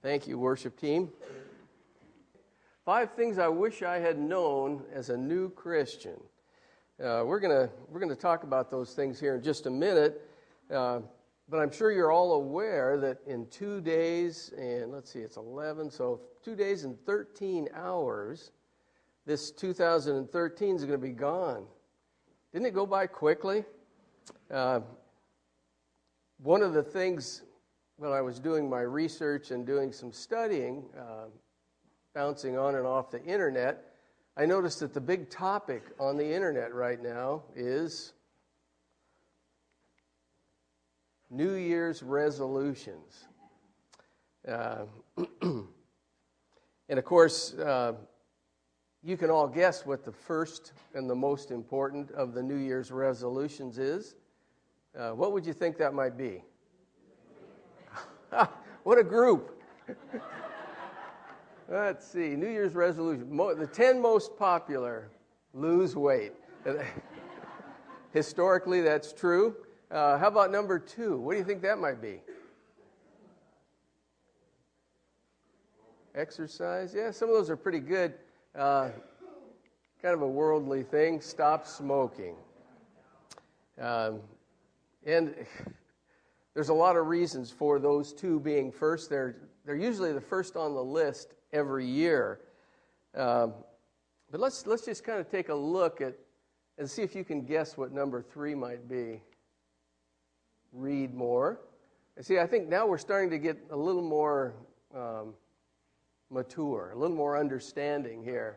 Thank you, worship team. Five things I wish I had known as a new Christian. Uh, we're going we're gonna talk about those things here in just a minute, uh, but I'm sure you're all aware that in two days, and let's see, it's 11, so two days and 13 hours, this 2013 is going to be gone. Didn't it go by quickly? Uh, one of the things when I was doing my research and doing some studying, uh, bouncing on and off the internet, I noticed that the big topic on the internet right now is New Year's resolutions. Uh, and of course, uh, you can all guess what the first and the most important of the New Year's resolutions is. Uh, what would you think that might be? What a group. Let's see. New Year's resolution. the 10 most popular lose weight. Historically, that's true. Uh, how about number two? What do you think that might be? Exercise? Yeah, some of those are pretty good. Uh, kind of a worldly thing. Stop smoking. Um, and there's a lot of reasons for those two being first. They're, they're usually the first on the list every year. Um, but let's, let's just kind of take a look at and see if you can guess what number three might be. Read more. And see, I think now we're starting to get a little more um, mature, a little more understanding here.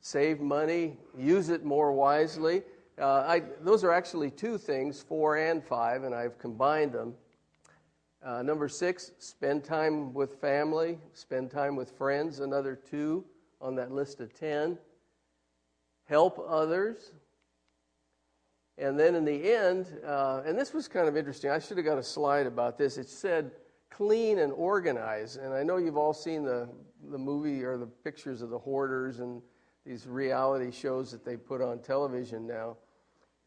Save money, use it more wisely. Uh, I, those are actually two things, four and five, and I've combined them. Uh, number six, spend time with family, spend time with friends, another two on that list of ten. Help others. And then in the end, uh, and this was kind of interesting, I should have got a slide about this. It said clean and organize. And I know you've all seen the, the movie or the pictures of the hoarders and these reality shows that they put on television now.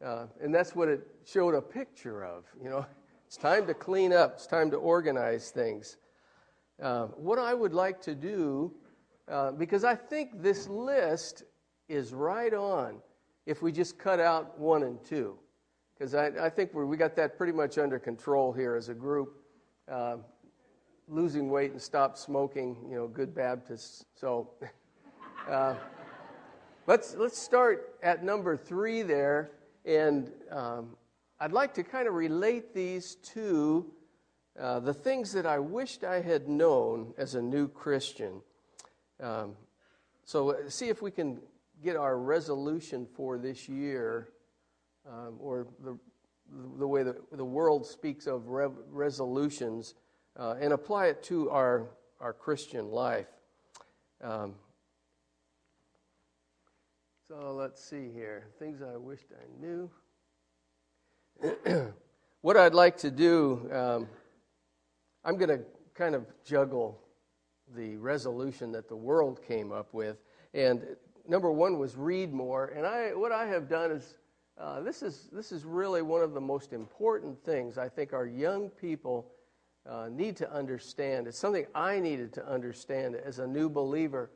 Uh, and that's what it showed a picture of. You know, it's time to clean up, it's time to organize things. Uh, what I would like to do, uh, because I think this list is right on if we just cut out one and two. Because I, I, think we got that pretty much under control here as a group. Uh, losing weight and stop smoking, you know, good Baptists. So uh, let's, let's start at number three there and um, I'd like to kind of relate these to uh, the things that I wished I had known as a new Christian. Um, so, uh, see if we can get our resolution for this year, um, or the, the way the, the world speaks of re- resolutions, uh, and apply it to our, our Christian life. Um, so let's see here. Things I wished I knew. what I'd like to do, um, I'm going to kind of juggle the resolution that the world came up with. And number one was read more. And I, what I have done is uh, this is this is really one of the most important things I think our young people uh, need to understand. It's something I needed to understand as a new believer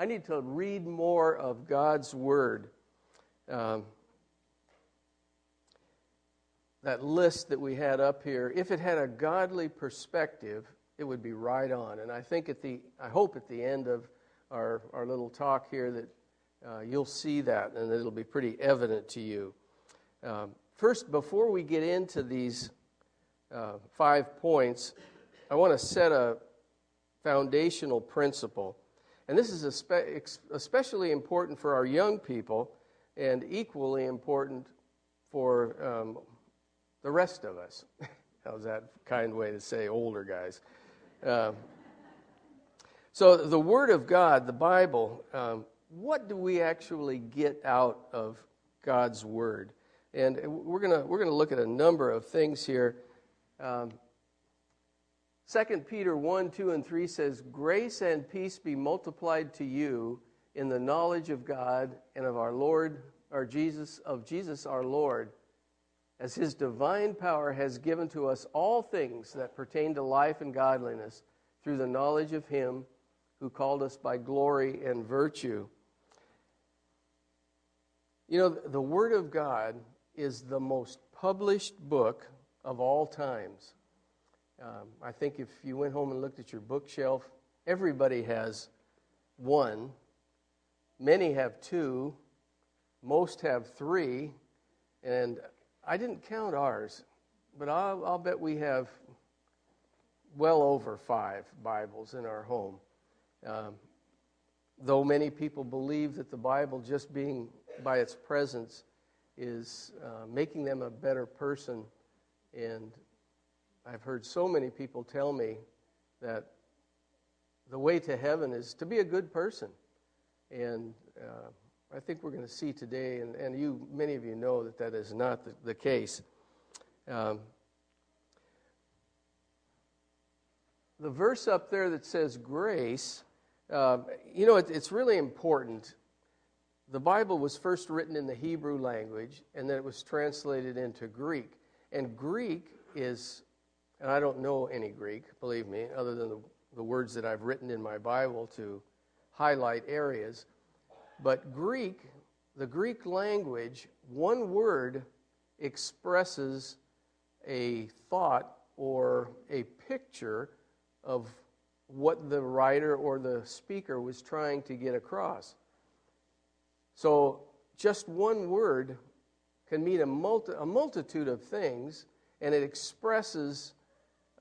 I need to read more of God's Word. Um, that list that we had up here, if it had a godly perspective, it would be right on. And I think at the, I hope at the end of our, our little talk here that uh, you'll see that and it'll be pretty evident to you. Um, first, before we get into these uh, five points, I want to set a foundational principle. And this is especially important for our young people and equally important for um, the rest of us. How's that kind way to say older guys? Uh, so, the Word of God, the Bible, um, what do we actually get out of God's Word? And we're going we're gonna look at a number of things here. Um, 2 Peter 1, 2, and 3 says, Grace and peace be multiplied to you in the knowledge of God and of our Lord, our Jesus, of Jesus our Lord, as his divine power has given to us all things that pertain to life and godliness through the knowledge of Him who called us by glory and virtue. You know, the Word of God is the most published book of all times. Um, I think if you went home and looked at your bookshelf, everybody has one. Many have two. Most have three. And I didn't count ours, but I'll, I'll bet we have well over five Bibles in our home. Um, though many people believe that the Bible, just being by its presence, is uh, making them a better person. And I've heard so many people tell me that the way to heaven is to be a good person. And uh, I think we're going to see today, and, and you, many of you know that that is not the, the case. Um, the verse up there that says grace, uh, you know, it, it's really important. The Bible was first written in the Hebrew language, and then it was translated into Greek. And Greek is, and I don't know any Greek, believe me, other than the, the words that I've written in my Bible to highlight areas. But Greek, the Greek language, one word expresses a thought or a picture of what the writer or the speaker was trying to get across. So, just one word can mean a, multi, a multitude of things, and it expresses,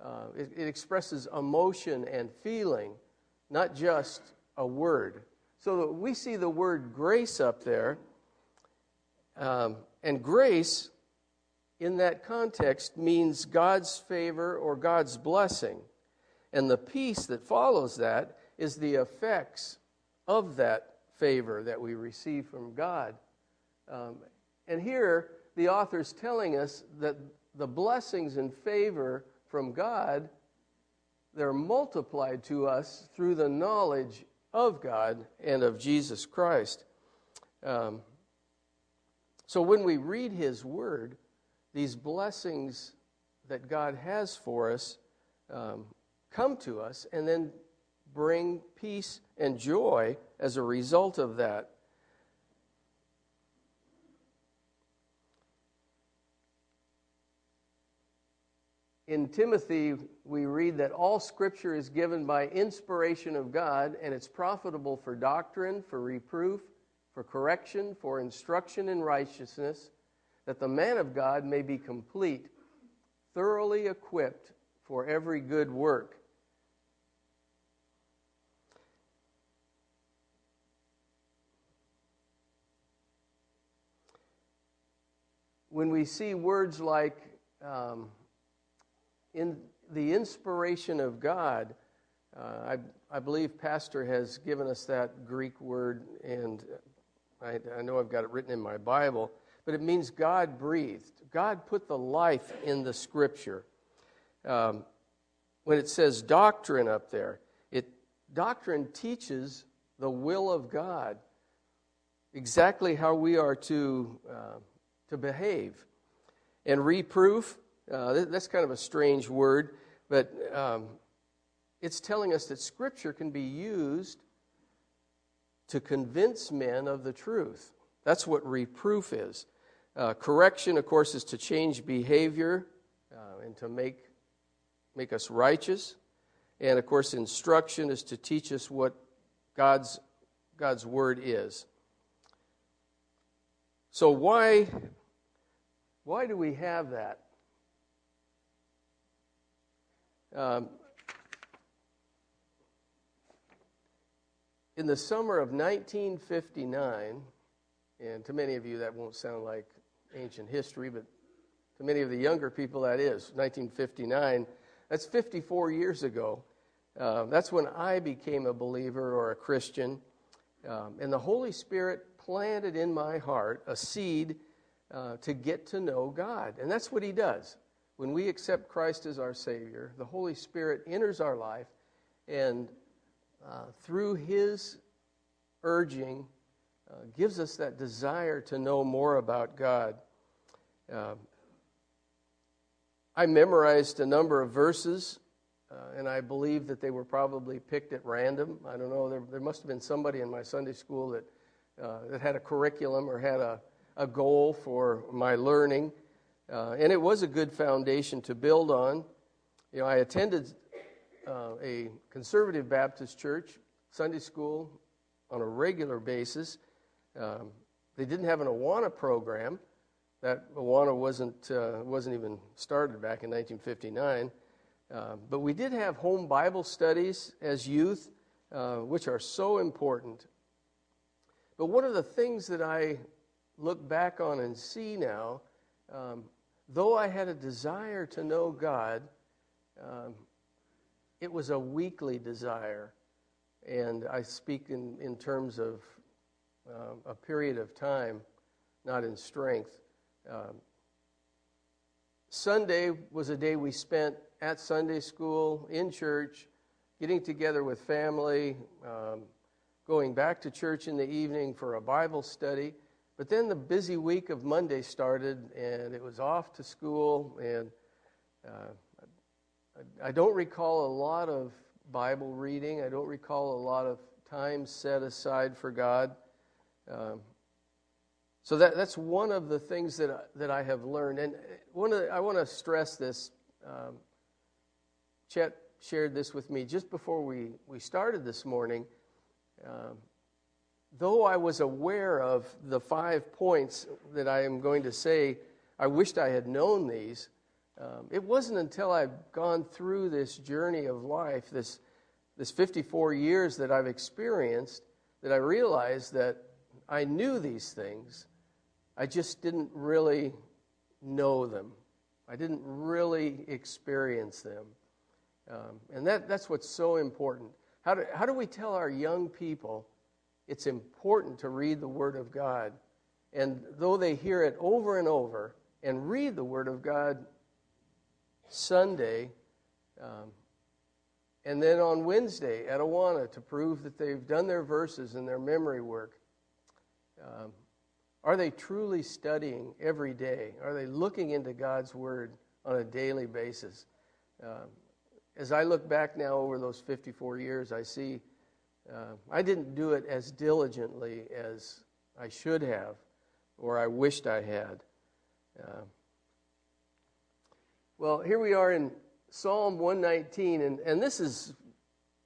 uh, it, it expresses emotion and feeling, not just a word. So we see the word grace up there, um, and grace in that context means God's favor or God's blessing. And the peace that follows that is the effects of that favor that we receive from God. Um, and here, the author is telling us that the blessings and favor from God, they're multiplied to us through the knowledge of God and of Jesus Christ. Um, so when we read His Word, these blessings that God has for us um, come to us and then bring peace and joy as a result of that. In Timothy, we read that all scripture is given by inspiration of God and it's profitable for doctrine, for reproof, for correction, for instruction in righteousness, that the man of God may be complete, thoroughly equipped for every good work. When we see words like um, in the inspiration of God, uh, I, I believe Pastor has given us that Greek word, and I, I know I've got it written in my Bible, but it means God breathed. God put the life in the Scripture um, when it says doctrine up there, it doctrine teaches the will of God, exactly how we are to uh, to behave. And reproof, uh, that's kind of a strange word, but um, it's telling us that Scripture can be used to convince men of the truth. That's what reproof is. Uh, correction, of course, is to change behavior uh, and to make make us righteous. And of course, instruction is to teach us what God's, God's word is. So, why, why do we have that? Um, in the summer of 1959, and to many of you that won't sound like ancient history, but to many of the younger people that is, 1959, that's 54 years ago. Uh, that's when I became a believer or a Christian. Um, and the Holy Spirit planted in my heart a seed uh, to get to know God. And that's what He does. When we accept Christ as our Savior, the Holy Spirit enters our life, and uh, through His urging, uh, gives us that desire to know more about God. Um, I memorized a number of verses, uh, and I believe that they were probably picked at random. I don't know. There, there must have been somebody in my Sunday school that, uh, that had a curriculum or had a, a goal for my learning. Uh, and it was a good foundation to build on. You know, I attended uh, a conservative Baptist church Sunday school on a regular basis. Um, they didn't have an Awana program. That Awana wasn't, uh, wasn't even started back in 1959. Uh, but we did have home Bible studies as youth, uh, which are so important. But one of the things that I look back on and see now, um, though I had a desire to know God, um, it was a weekly desire. And I speak in, in terms of uh, a period of time, not in strength. Um, Sunday was a day we spent at Sunday school, in church, getting together with family, um, going back to church in the evening for a Bible study. But then the busy week of Monday started, and it was off to school. And uh, I don't recall a lot of Bible reading. I don't recall a lot of time set aside for God. Um, so that, that's one of the things that, I, that I have learned. And one of the, I want to stress this. Um, Chet shared this with me just before we, we started this morning. Um, though I was aware of the five points that I am going to say, I wished I had known these. Um, it wasn't until I've gone through this journey of life, this, this 54 years that I've experienced, that I realized that I knew these things. I just didn't really know them. I didn't really experience them. Um, and that, that's what's so important. How do, how do we tell our young people it's important to read the Word of God? And though they hear it over and over and read the Word of God Sunday, um, and then on Wednesday at Awana to prove that they've done their verses and their memory work, um, are they truly studying every day? Are they looking into God's Word on a daily basis? Um, as I look back now over those 54 years, I see uh, I didn't do it as diligently as I should have or I wished I had. Uh, well, here we are in Psalm 119, and, and this, is,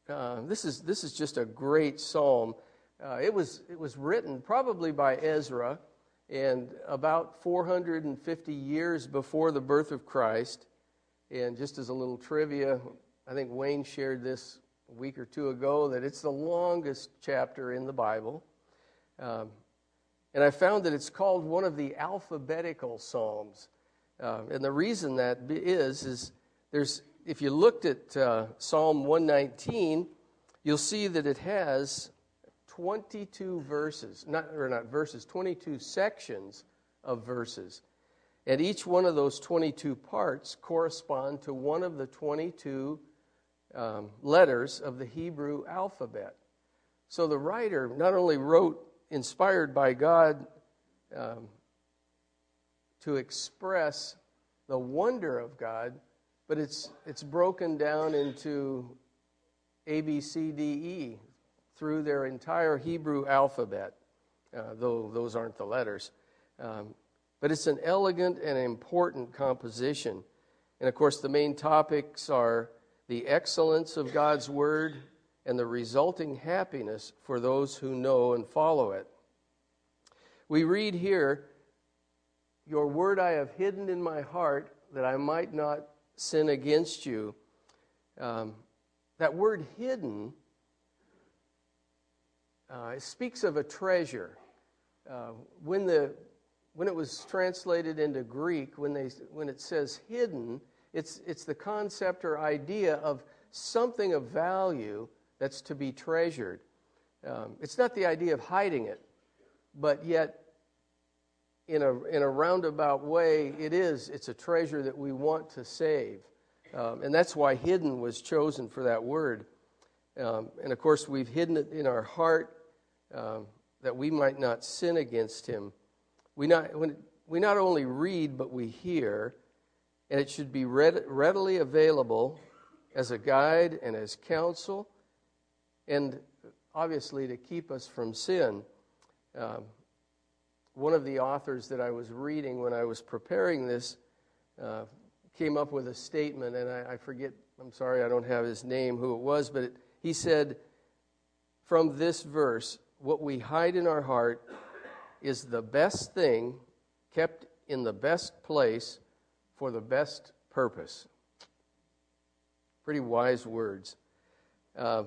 uh, this, is, this is just a great psalm. Uh, it, was, it was written probably by Ezra and about 450 years before the birth of Christ. And just as a little trivia, I think Wayne shared this a week or two ago that it's the longest chapter in the Bible. Um, and I found that it's called one of the alphabetical psalms. Uh, and the reason that is, is there's, if you looked at uh, Psalm 119, you'll see that it has 22 verses, not, or not verses, 22 sections of verses. And each one of those 22 parts correspond to one of the 22 um, letters of the Hebrew alphabet. So the writer not only wrote inspired by God um, to express the wonder of God, but it's, it's broken down into A, B, C, D, E through their entire Hebrew alphabet, uh, though those aren't the letters. Um, but it's an elegant and important composition. And of course, the main topics are the excellence of God's Word, and the resulting happiness for those who know and follow it. We read here, Your word I have hidden in my heart that I might not sin against you. Um, that word hidden uh, speaks of a treasure. Uh, when, the, when it was translated into Greek, when, they, when it says hidden, it's, it's the concept or idea of something of value that's to be treasured. Um, it's not the idea of hiding it, but yet, in a, in a roundabout way, it is. It's a treasure that we want to save. Um, and that's why hidden was chosen for that word. Um, and of course, we've hidden it in our heart um, that we might not sin against him. We not, when, we not only read, but we hear and it should be read, readily available as a guide and as counsel, and obviously to keep us from sin. Um, one of the authors that I was reading when I was preparing this uh, came up with a statement, and I, I, forget, I'm sorry, I don't have his name, who it was, but it, he said, From this verse, what we hide in our heart is the best thing kept in the best place for the best purpose. Pretty wise words. Uh,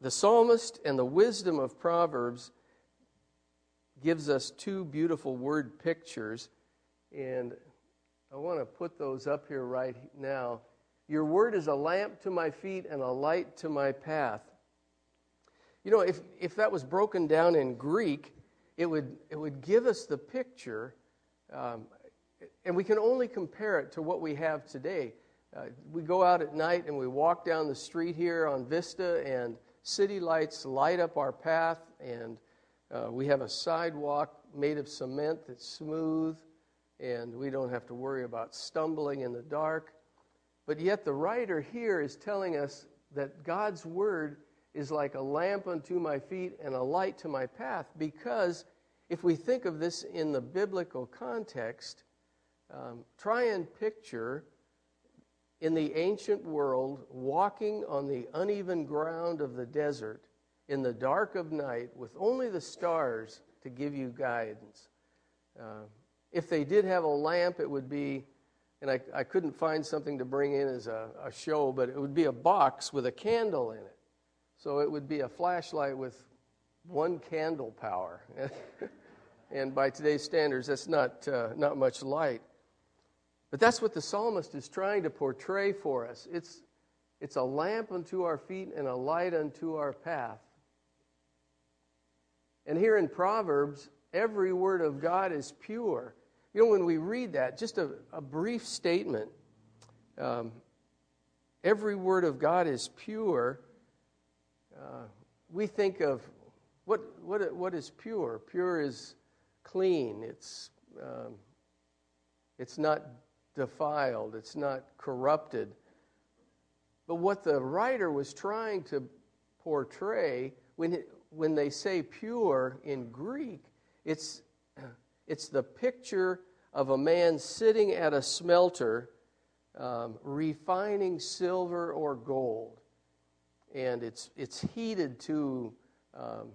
the psalmist and the wisdom of Proverbs gives us two beautiful word pictures, and I want to put those up here right now. Your word is a lamp to my feet and a light to my path. You know, if, if that was broken down in Greek, it would, it would give us the picture, um, and we can only compare it to what we have today. Uh, we go out at night and we walk down the street here on Vista, and city lights light up our path, and uh, we have a sidewalk made of cement that's smooth, and we don't have to worry about stumbling in the dark. But yet, the writer here is telling us that God's Word is like a lamp unto my feet and a light to my path, because if we think of this in the biblical context, um, try and picture in the ancient world walking on the uneven ground of the desert in the dark of night with only the stars to give you guidance. Uh, if they did have a lamp, it would be, and I, I couldn't find something to bring in as a, a show, but it would be a box with a candle in it. So it would be a flashlight with one candle power. and by today's standards, that's not, uh, not much light. But that's what the psalmist is trying to portray for us. It's, it's a lamp unto our feet and a light unto our path. And here in Proverbs, every word of God is pure. You know, when we read that, just a, a brief statement um, every word of God is pure. Uh, we think of what, what, what is pure? Pure is clean, it's, um, it's not defiled, it's not corrupted. But what the writer was trying to portray when, when they say pure in Greek, it's, it's the picture of a man sitting at a smelter um, refining silver or gold. And it's, it's heated to um,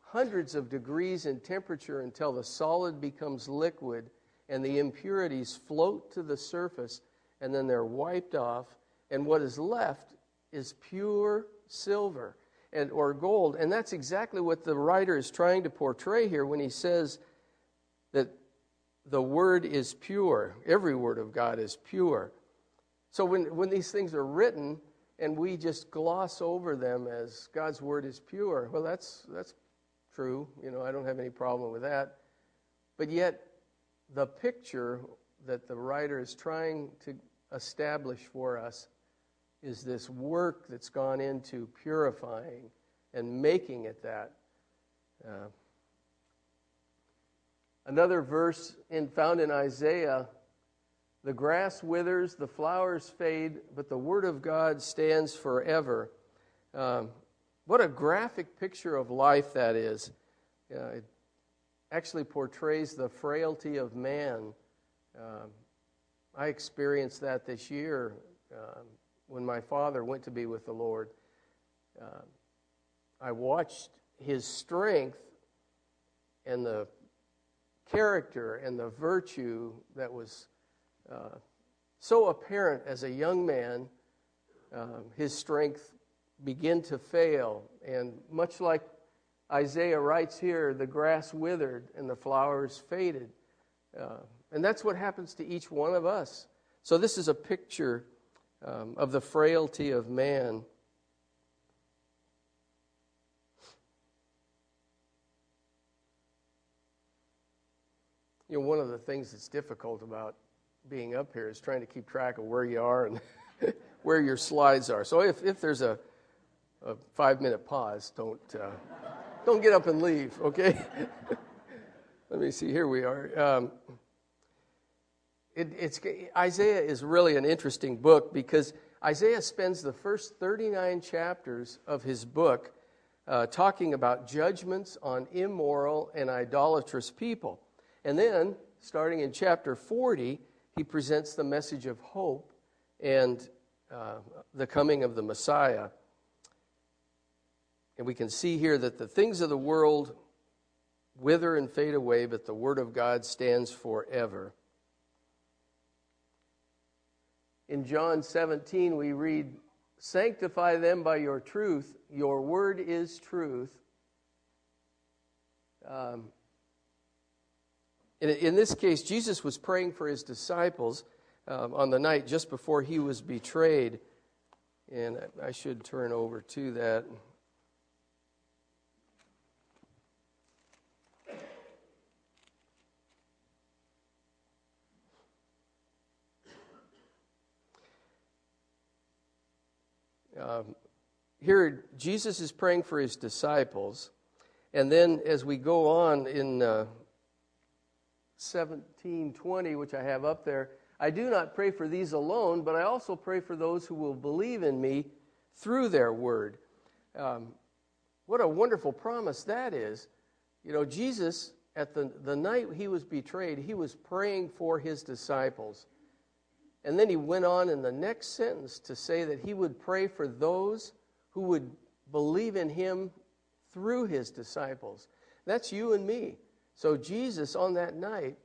hundreds of degrees in temperature until the solid becomes liquid and the impurities float to the surface and then they're wiped off. And what is left is pure silver and, or gold. And that's exactly what the writer is trying to portray here when he says that the word is pure. Every word of God is pure. So when, when these things are written and we just gloss over them as God's word is pure, well, that's, that's true. You know, I don't have any problem with that. But yet, the picture that the writer is trying to establish for us is this work that's gone into purifying and making it that. Uh, another verse in, found in Isaiah the grass withers, the flowers fade, but the word of God stands forever. Um, what a graphic picture of life that is. Uh, it actually portrays the frailty of man. Um, I experienced that this year. Um, when my father went to be with the Lord, uh, I watched his strength and the character and the virtue that was uh, so apparent as a young man. Uh, his strength begin to fail, and much like Isaiah writes here, the grass withered and the flowers faded. Uh, and that's what happens to each one of us. So, this is a picture um, of the frailty of man. You know, one of the things that's difficult about being up here is trying to keep track of where you are and where your slides are. So if, if there's a, a five minute pause, don't, uh, don't get up and leave, okay? Let me see, here we are. Um, it, it's, Isaiah is really an interesting book because Isaiah spends the first 39 chapters of his book uh, talking about judgments on immoral and idolatrous people. And then, starting in chapter 40, he presents the message of hope and uh, the coming of the Messiah. And we can see here that the things of the world wither and fade away, but the Word of God stands forever. In John 17, we read, Sanctify them by your truth. Your word is truth. Um, in, in, this case, Jesus was praying for his disciples um, on the night just before he was betrayed. And I should turn over to that. Um, here, Jesus is praying for his disciples. And then as we go on in uh, 1720, which I have up there, I do not pray for these alone, but I also pray for those who will believe in me through their word. Um, what a wonderful promise that is. You know, Jesus, at the, the night he was betrayed, he was praying for his disciples. And then he went on in the next sentence to say that he would pray for those who would believe in him through his disciples. That's you and me. So Jesus on that night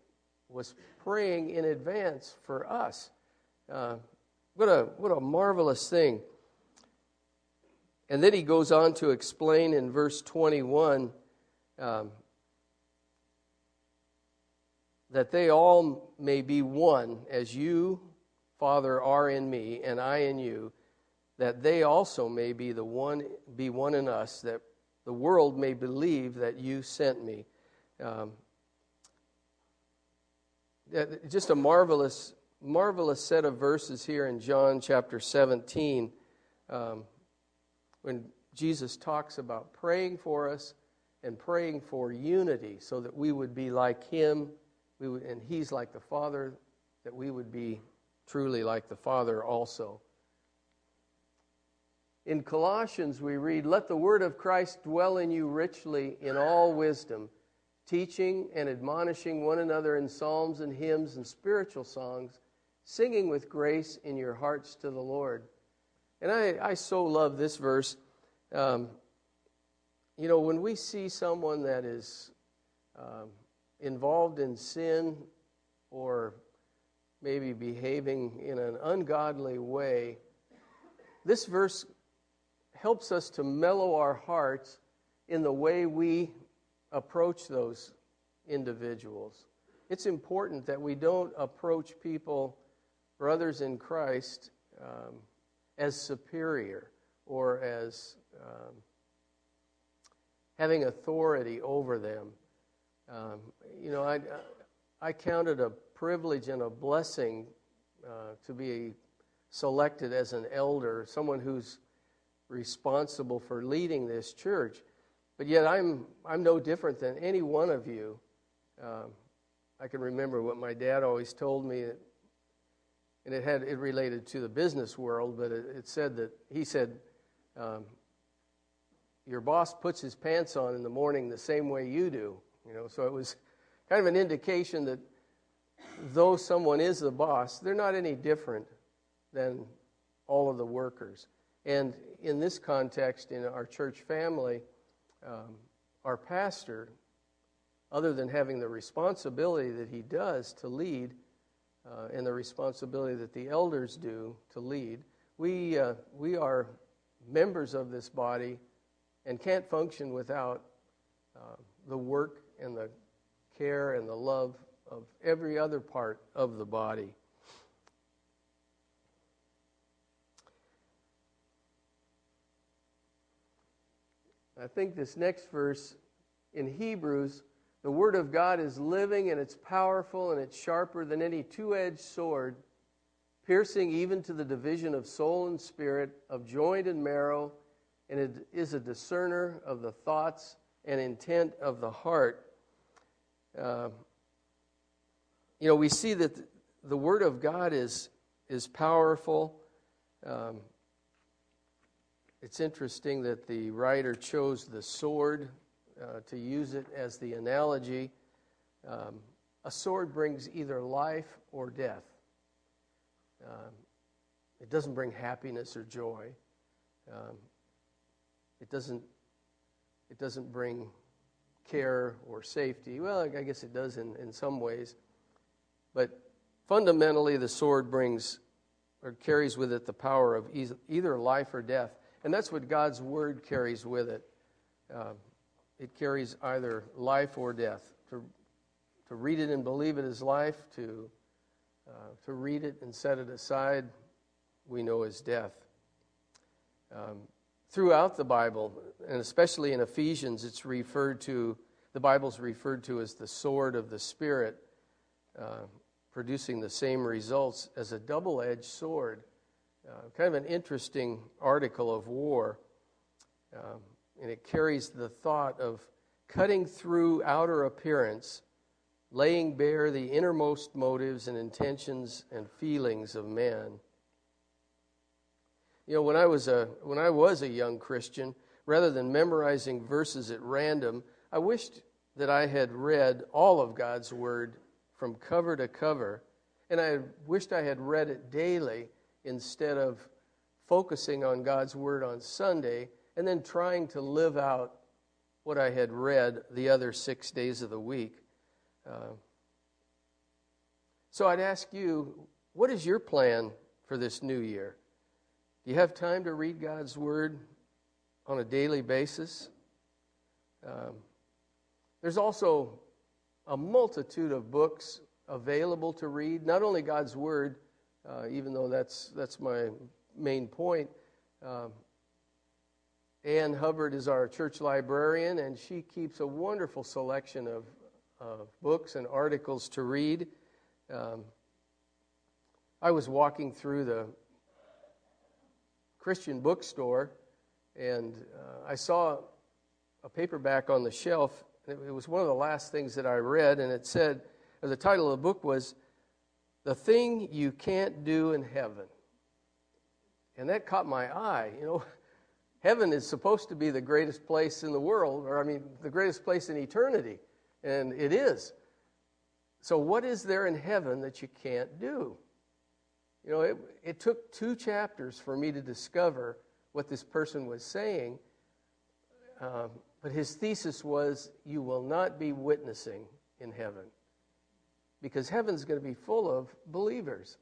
was praying in advance for us. Uh, what, a, what a marvelous thing. And then he goes on to explain in verse 21 um, that they all may be one, as you Father, are in me, and I in you, that they also may be the one be one in us, that the world may believe that you sent me. Um, just a marvelous, marvelous set of verses here in John chapter 17, um, when Jesus talks about praying for us and praying for unity, so that we would be like Him, we would, and He's like the Father, that we would be truly like the Father also. In Colossians, we read, Let the word of Christ dwell in you richly in all wisdom, teaching and admonishing one another in psalms and hymns and spiritual songs, singing with grace in your hearts to the Lord. And I, I so love this verse. Um, you know, when we see someone that is um, involved in sin or maybe behaving in an ungodly way, this verse helps us to mellow our hearts in the way we approach those individuals. It's important that we don't approach people, brothers in Christ, um, as superior or as um, having authority over them. Um, you know, I, I counted a privilege and a blessing uh, to be selected as an elder, someone who's responsible for leading this church. But yet, I'm, I'm no different than any one of you. Um, I can remember what my dad always told me, and it had it related to the business world, but it, it said that he said, um, "Your boss puts his pants on in the morning the same way you do." You know, so it was kind of an indication that though someone is the boss, they're not any different than all of the workers. And in this context, in our church family, um, our pastor, other than having the responsibility that he does to lead uh, and the responsibility that the elders do to lead, we, uh, we are members of this body and can't function without uh, the work and the care and the love of every other part of the body. I think this next verse in Hebrews, the Word of God is living and it's powerful and it's sharper than any two edged sword, piercing even to the division of soul and spirit, of joint and marrow, and it is a discerner of the thoughts and intent of the heart. Uh, you know, we see that the Word of God is, is powerful. Um, it's interesting that the writer chose the sword uh, to use it as the analogy. Um, a sword brings either life or death. Um, it doesn't bring happiness or joy. Um, it doesn't. It doesn't bring care or safety. Well, I guess it does in, in some ways. But fundamentally, the sword brings or carries with it the power of either life or death. And that's what God's word carries with it. Uh, it carries either life or death. To, to read it and believe it is life, to, uh, to read it and set it aside, we know is death. Um, throughout the Bible, and especially in Ephesians, it's referred to, the Bible's referred to as the sword of the Spirit, uh, producing the same results as a double edged sword. Uh, kind of an interesting article of war. Um, and it carries the thought of cutting through outer appearance, laying bare the innermost motives and intentions and feelings of man. You know, when I was a when I was a young Christian, rather than memorizing verses at random, I wished that I had read all of God's word from cover to cover, and I wished I had read it daily instead of focusing on God's word on Sunday and then trying to live out what I had read the other six days of the week. Uh, so I'd ask you, what is your plan for this new year? Do you have time to read God's Word on a daily basis? Um, there's also a multitude of books available to read, not only God's Word, uh, even though that's, that's my main point. Um, Ann Hubbard is our church librarian, and she keeps a wonderful selection of, of books and articles to read. Um, I was walking through the Christian bookstore, and uh, I saw a paperback on the shelf. It, was one of the last things that I read, and it said, the title of the book was The Thing You Can't Do in Heaven. And that caught my eye. You know, heaven is supposed to be the greatest place in the world, or I mean, the greatest place in eternity, and it is. So, what is there in heaven that you can't do? You know, it, it took two chapters for me to discover what this person was saying, um, but his thesis was you will not be witnessing in heaven because heaven's going to be full of believers.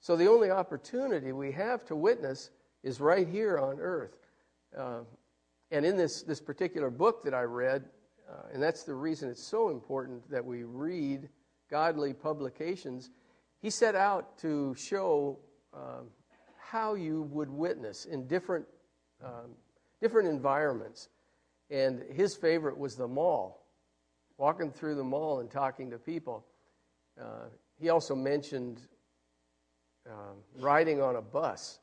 So, the only opportunity we have to witness is right here on earth. Uh, and in this, this particular book that I read, uh, and that's the reason it's so important that we read godly publications, he set out to show um, how you would witness in different, um, different environments. And his favorite was the mall, walking through the mall and talking to people. Uh, he also mentioned um, riding on a bus,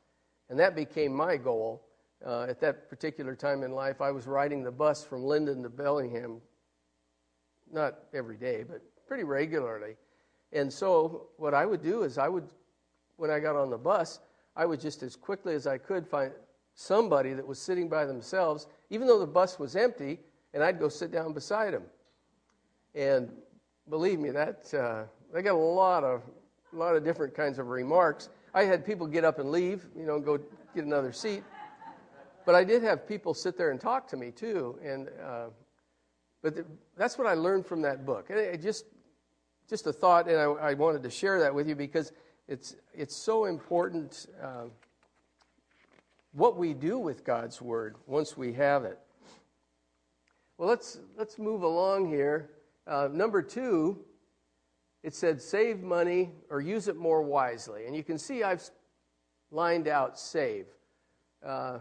and that became my goal uh, at that particular time in life, I was riding the bus from Lynden to Bellingham, not every day, but pretty regularly. And so, what I would do is, I would, when I got on the bus, I would just as quickly as I could find somebody that was sitting by themselves, even though the bus was empty, and I'd go sit down beside them. And believe me, that uh, I got a lot of, a lot of different kinds of remarks. I had people get up and leave, you know, go get another seat. But I did have people sit there and talk to me too, and uh, but the, that's what I learned from that book. And it just just a thought, and I, I, wanted to share that with you because it's it's so important uh, what we do with God's word once we have it. Well, let's let's move along here. Uh, number two, it said save money or use it more wisely, and you can see I've lined out save. Uh,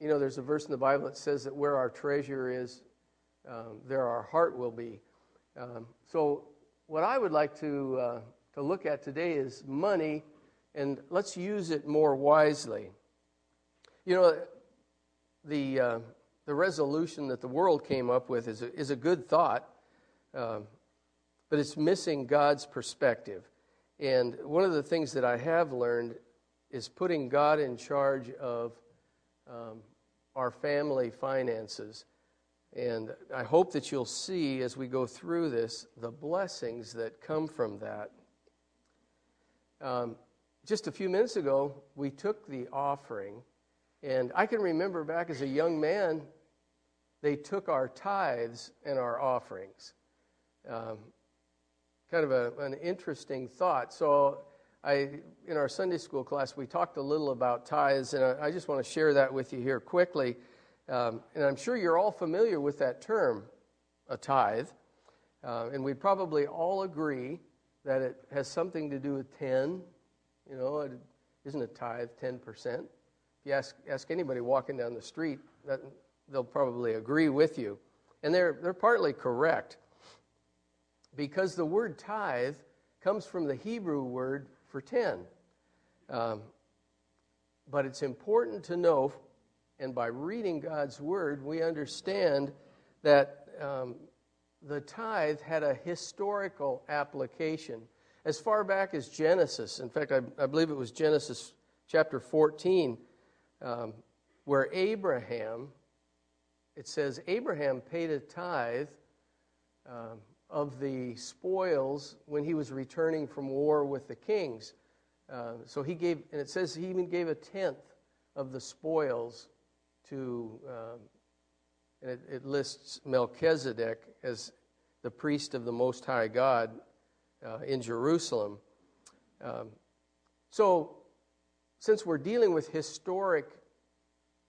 you know, there's a verse in the Bible that says that where our treasure is, um, there our heart will be. Um, so, what I would like to, uh, to look at today is money, and let's use it more wisely. You know, the, uh, the resolution that the world came up with is a, is a good thought, um, but it's missing God's perspective. And one of the things that I have learned is putting God in charge of um, our family finances. And I hope that you'll see as we go through this the blessings that come from that. Um, just a few minutes ago, we took the offering, and I can remember back as a young man, they took our tithes and our offerings. Um, kind of a, an interesting thought. So, I, in our Sunday school class, we talked a little about tithes, and I, I just want to share that with you here quickly. Um, and I'm sure you're all familiar with that term, a tithe. Uh, and we probably all agree that it has something to do with 10. You know, isn't a tithe 10%? If you ask, ask anybody walking down the street, that, they'll probably agree with you. And they're, they're partly correct because the word tithe comes from the Hebrew word for 10. Um, but it's important to know and by reading God's word, we understand that um, the tithe had a historical application. As far back as Genesis, in fact, I, I believe it was Genesis chapter 14, um, where Abraham, it says, Abraham paid a tithe um, of the spoils when he was returning from war with the kings. Uh, so he gave, and it says he even gave a tenth of the spoils to, um, and it, it, lists Melchizedek as the priest of the Most High God uh, in Jerusalem. Um, so, since we're dealing with historic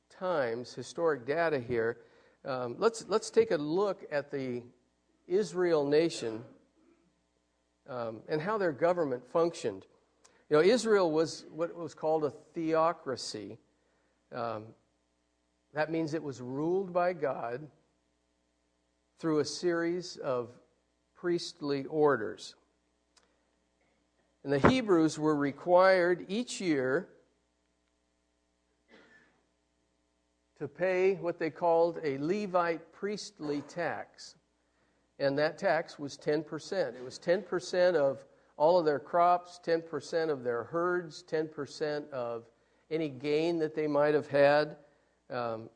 times, historic data here, um, let's, let's take a look at the Israel nation um, and how their government functioned. You know, Israel was what was called a theocracy. Um, that means it was ruled by God through a series of priestly orders. And the Hebrews were required each year to pay what they called a Levite priestly tax. And that tax was 10%. It was 10% of all of their crops, 10% of their herds, 10% of any gain that they might have had. Um,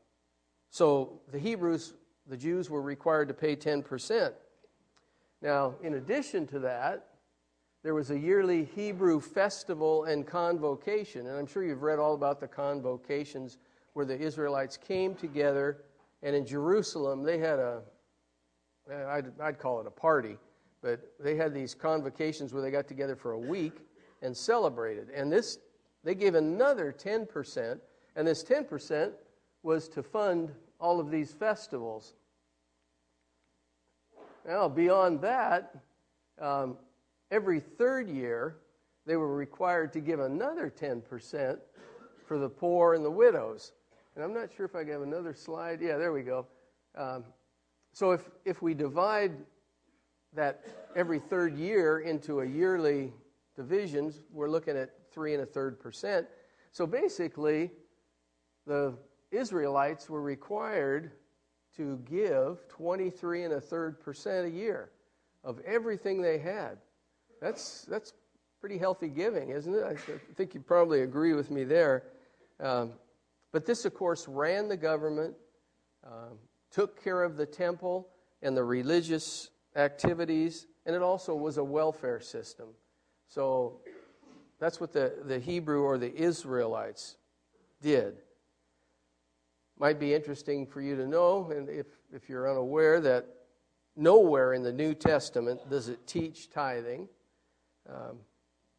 so the Hebrews, the Jews, were required to pay 10%. Now, in addition to that, there was a yearly Hebrew festival and convocation. And I'm sure you've read all about the convocations where the Israelites came together, and in Jerusalem, they had a, I'd, I'd call it a party, but they had these convocations where they got together for a week and celebrated. And this, they gave another 10%, and this 10% was to fund all of these festivals. Now, beyond that, um, every third year, they were required to give another 10% for the poor and the widows. And I'm not sure if I have another slide. Yeah, there we go. Um, so if, if we divide that every third year into a yearly divisions, we're looking at three and a third percent. So basically, the Israelites were required to give 23 and a third percent a year of everything they had. That's, that's pretty healthy giving, isn't it? I think you probably agree with me there. Um, but this, of course, ran the government, um, took care of the temple and the religious activities, and it also was a welfare system. So that's what the, the Hebrew or the Israelites did. Might be interesting for you to know, and if, if you're unaware, that nowhere in the New Testament does it teach tithing, um,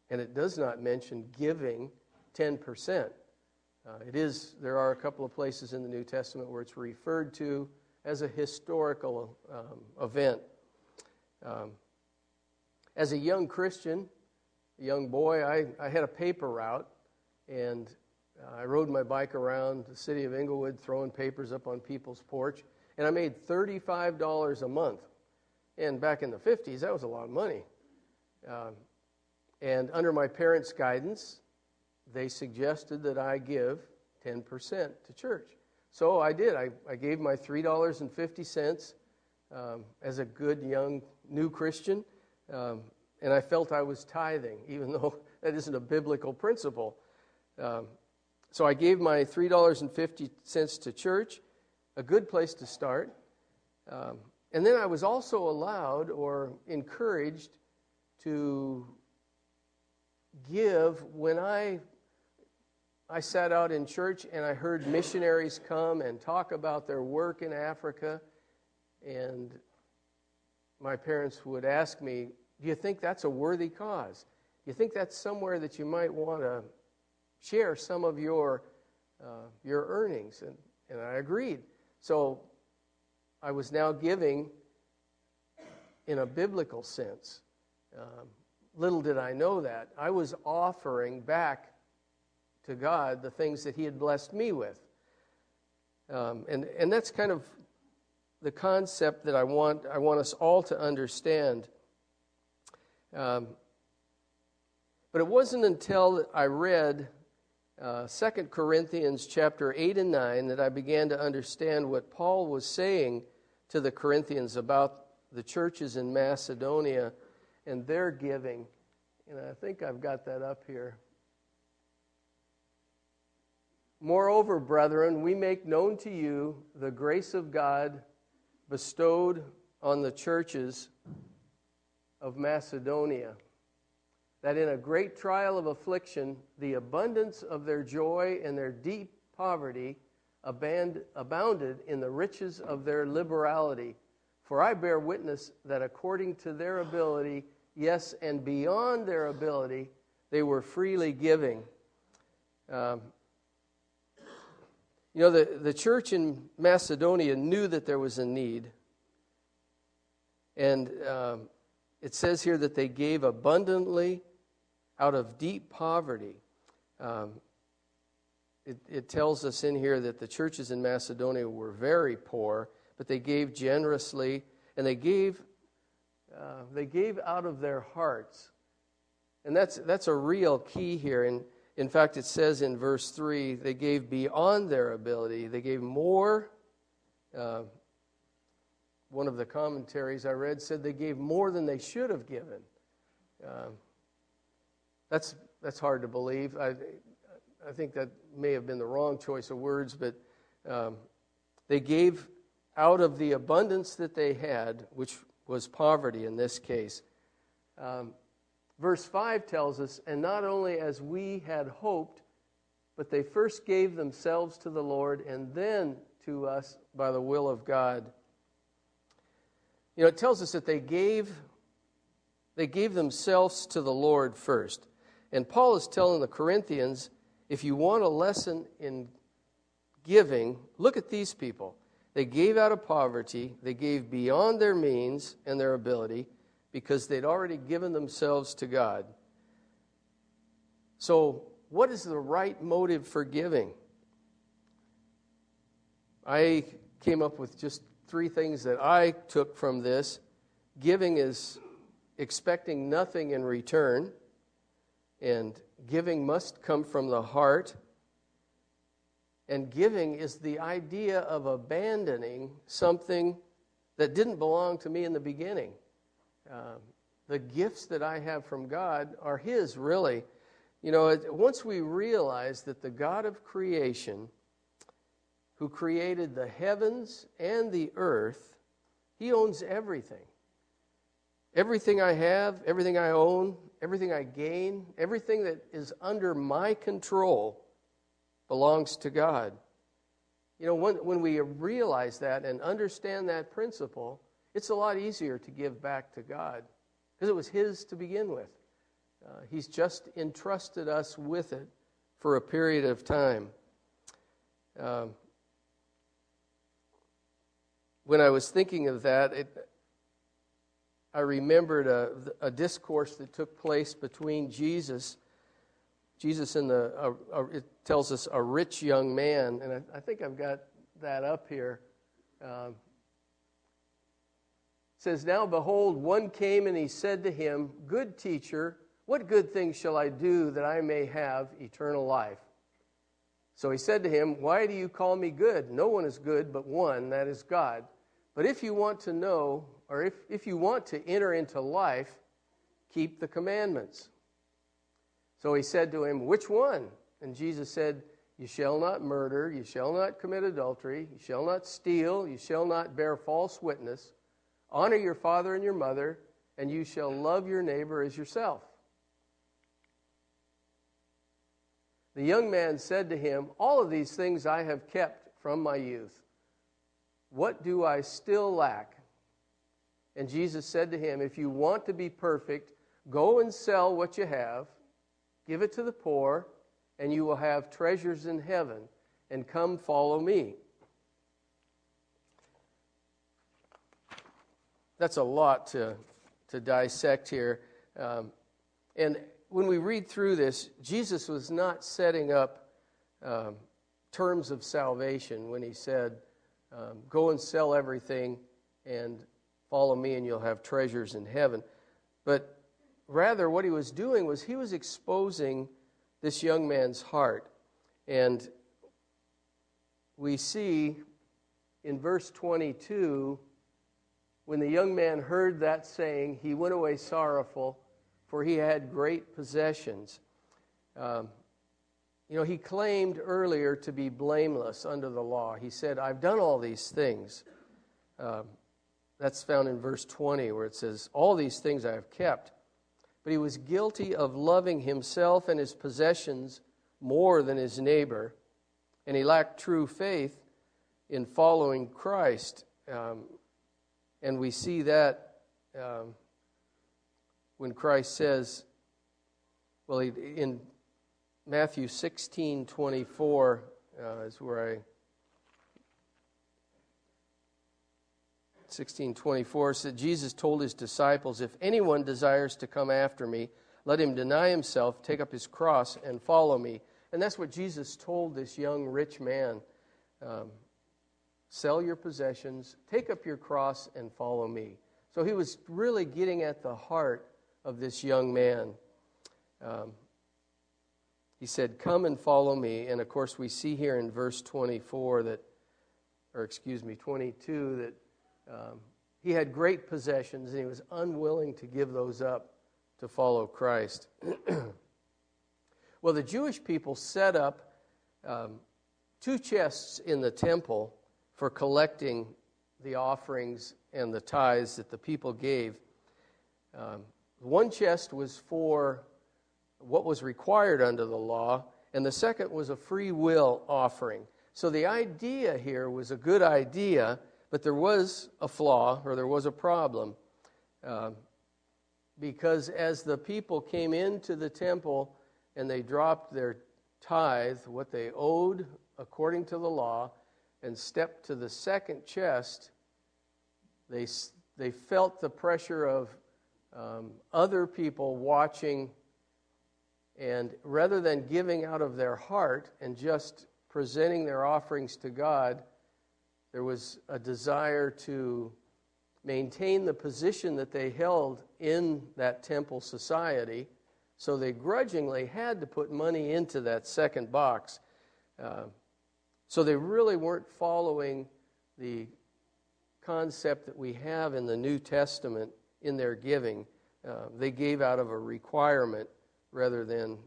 and it does not mention giving 10%. Uh, it is, there are a couple of places in the New Testament where it's referred to as a historical um, event. Um, as a young Christian, a young boy, I, I had a paper route, and uh, I rode my bike around the city of Englewood throwing papers up on people's porch, and I made $35 a month. And back in the 50s, that was a lot of money. Um, and under my parents' guidance, they suggested that I give 10% to church. So I did. I, I gave my $3.50 um, as a good young new Christian, um, and I felt I was tithing, even though that isn't a biblical principle. Um, so I gave my $3.50 to church, a good place to start. Um, and then I was also allowed or encouraged to give when I I sat out in church and I heard missionaries come and talk about their work in Africa and my parents would ask me, "Do you think that's a worthy cause? Do you think that's somewhere that you might want to share some of your uh, your earnings?" And and I agreed. So I was now giving in a biblical sense. Um, little did I know that. I was offering back to God the things that He had blessed me with. Um, and, and that's kind of the concept that I want, I want us all to understand. Um, but it wasn't until I read uh, 2 Corinthians chapter 8 and 9 that I began to understand what Paul was saying to the Corinthians about the churches in Macedonia and their giving. And I think I've got that up here. Moreover, brethren, we make known to you the grace of God bestowed on the churches of Macedonia that in a great trial of affliction, the abundance of their joy and their deep poverty abounded in the riches of their liberality. For I bear witness that according to their ability, yes, and beyond their ability, they were freely giving. Um, you know, the, the church in Macedonia knew that there was a need. And um, it says here that they gave abundantly out of deep poverty. Um, it, it tells us in here that the churches in Macedonia were very poor, but they gave generously, and they gave, uh, they gave out of their hearts. And that's, that's a real key here. And in fact, it says in verse 3 they gave beyond their ability, they gave more. Uh, one of the commentaries I read said they gave more than they should have given. Um, that's, that's hard to believe. I, I think that may have been the wrong choice of words, but um, they gave out of the abundance that they had, which was poverty in this case. Um, verse 5 tells us, and not only as we had hoped, but they first gave themselves to the Lord and then to us by the will of God. You know, it tells us that they gave they gave themselves to the Lord first. And Paul is telling the Corinthians if you want a lesson in giving, look at these people. They gave out of poverty, they gave beyond their means and their ability because they'd already given themselves to God. So, what is the right motive for giving? I came up with just three things that I took from this. Giving is expecting nothing in return. And giving must come from the heart. And giving is the idea of abandoning something that didn't belong to me in the beginning. Um, the gifts that I have from God are His, really. You know, once we realize that the God of creation, who created the heavens and the earth, He owns everything. Everything I have, everything I own, everything I gain, everything that is under my control belongs to God. You know, when, when we realize that and understand that principle, it's a lot easier to give back to God because it was His to begin with. Uh, he's just entrusted us with it for a period of time. Um, when I was thinking of that, it, I remembered a, a discourse that took place between Jesus, Jesus in the, a, a, it tells us a rich young man, and I, I think I've got that up here. Um, says, Now behold, one came and he said to him, Good teacher, what good thing shall I do that I may have eternal life? So he said to him, Why do you call me good? No one is good but one, that is God. But if you want to know or if, if you want to enter into life, keep the commandments. So he said to him, Which one? And Jesus said, You shall not murder, you shall not commit adultery, you shall not steal, you shall not bear false witness. Honor your father and your mother, and you shall love your neighbor as yourself. The young man said to him, All of these things I have kept from my youth. What do I still lack? And Jesus said to him, If you want to be perfect, go and sell what you have, give it to the poor, and you will have treasures in heaven, and come follow me. That's a lot to, to dissect here. Um, and when we read through this, Jesus was not setting up um, terms of salvation when he said, um, Go and sell everything and follow me, and you'll have treasures in heaven. But rather, what he was doing was he was exposing this young man's heart. And we see in verse 22 when the young man heard that saying, he went away sorrowful, for he had great possessions. Um, you know, he claimed earlier to be blameless under the law. He said, I've done all these things. Um, that's found in verse 20, where it says, All these things I have kept. But he was guilty of loving himself and his possessions more than his neighbor, and he lacked true faith in following Christ. Um, and we see that um, when Christ says, well, in Matthew 16 24 uh, is where I. 1624 said Jesus told his disciples, If anyone desires to come after me, let him deny himself, take up his cross, and follow me. And that's what Jesus told this young rich man. Um, Sell your possessions, take up your cross, and follow me. So he was really getting at the heart of this young man. Um, he said, Come and follow me. And of course, we see here in verse 24 that, or excuse me, 22, that um, he had great possessions and he was unwilling to give those up to follow Christ. well, the Jewish people set up um, two chests in the temple for collecting the offerings and the tithes that the people gave. Um, one chest was for what was required under the law, and the second was a free will offering. So the idea here was a good idea, but there was a flaw or there was a problem. Uh, because as the people came into the temple and they dropped their tithe, what they owed according to the law, and stepped to the second chest, they, they felt the pressure of um, other people watching. And rather than giving out of their heart and just presenting their offerings to God, there was a desire to maintain the position that they held in that temple society. So they grudgingly had to put money into that second box. Uh, so they really weren't following the concept that we have in the New Testament in their giving. Uh, they gave out of a requirement rather than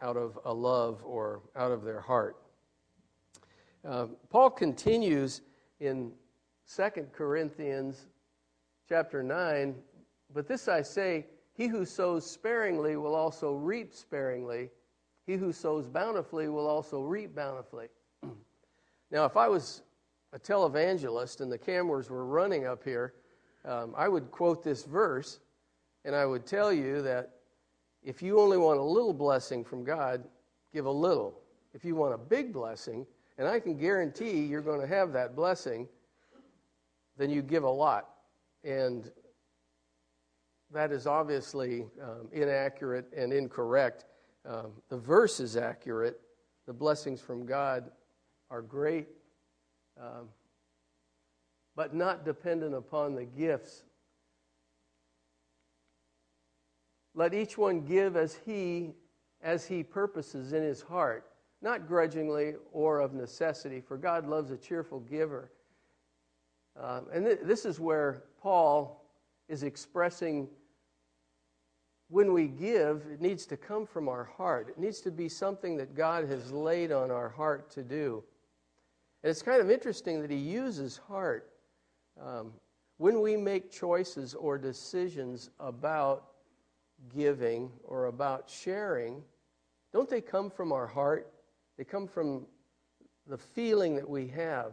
out of a love or out of their heart. Uh, Paul continues in 2 Corinthians chapter 9, but this I say, he who sows sparingly will also reap sparingly. He who sows bountifully will also reap bountifully. Now, if I was a televangelist and the cameras were running up here, um, I would quote this verse and I would tell you that if you only want a little blessing from God, give a little. If you want a big blessing, and I can guarantee you're going to have that blessing, then you give a lot. And that is obviously um, inaccurate and incorrect. Um, the verse is accurate. The blessings from God are great, um, but not dependent upon the gifts. Let each one give as he as he purposes in his heart, not grudgingly or of necessity, for God loves a cheerful giver. Um, and th- this is where Paul is expressing when we give, it needs to come from our heart. It needs to be something that God has laid on our heart to do. And it's kind of interesting that He uses heart. Um, when we make choices or decisions about giving or about sharing, don't they come from our heart? They come from the feeling that we have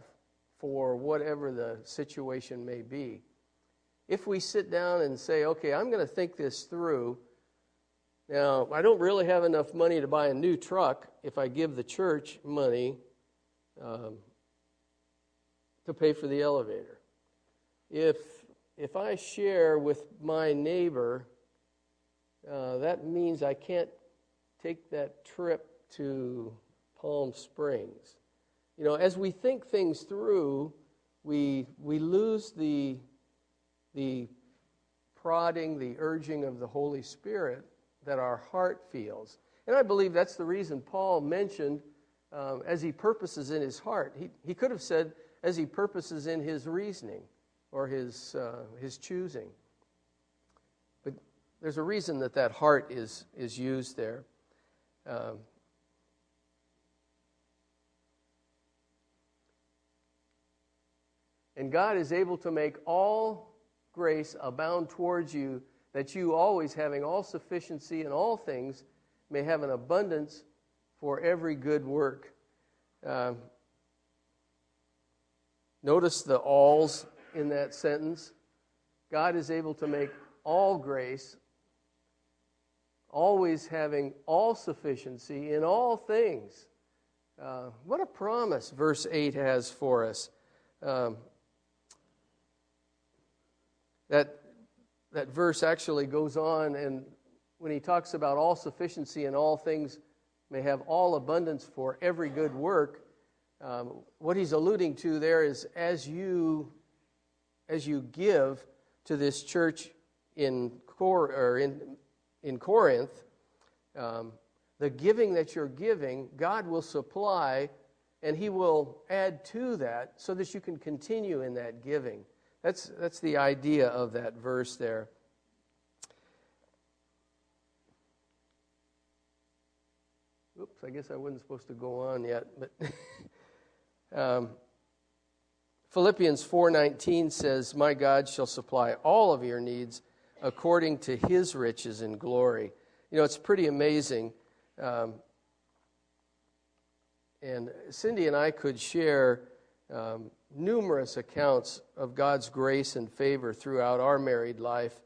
for whatever the situation may be. If we sit down and say, okay, I'm going to think this through, now, I don't really have enough money to buy a new truck if I give the church money um, to pay for the elevator. If, if I share with my neighbor, uh, that means I can't take that trip to Palm Springs. You know, as we think things through, we, we lose the, the prodding, the urging of the Holy Spirit that our heart feels. And I believe that's the reason Paul mentioned um, as he purposes in his heart. He, he could have said, as he purposes in his reasoning or his, uh, his choosing. But there's a reason that that heart is, is used there. Um, and God is able to make all grace abound towards you, that you always, having all sufficiency in all things, may have an abundance for every good work. Um, notice the alls in that sentence. God is able to make all grace, always having all sufficiency in all things. Uh, what a promise verse 8 has for us. Um, that, that verse actually goes on, and when he talks about all sufficiency in all things, may have all abundance for every good work, um, what he's alluding to there is as you as you give to this church in, Cor- or in, in Corinth, um, the giving that you're giving, God will supply and He will add to that so that you can continue in that giving. That's, that's the idea of that verse there. Oops, I guess I wasn't supposed to go on yet, but um, Philippians 4:19 says, "My God shall supply all of your needs according to His riches in glory." You know, it's pretty amazing. Um, and Cindy and I could share um, numerous accounts of God's grace and favor throughout our married life.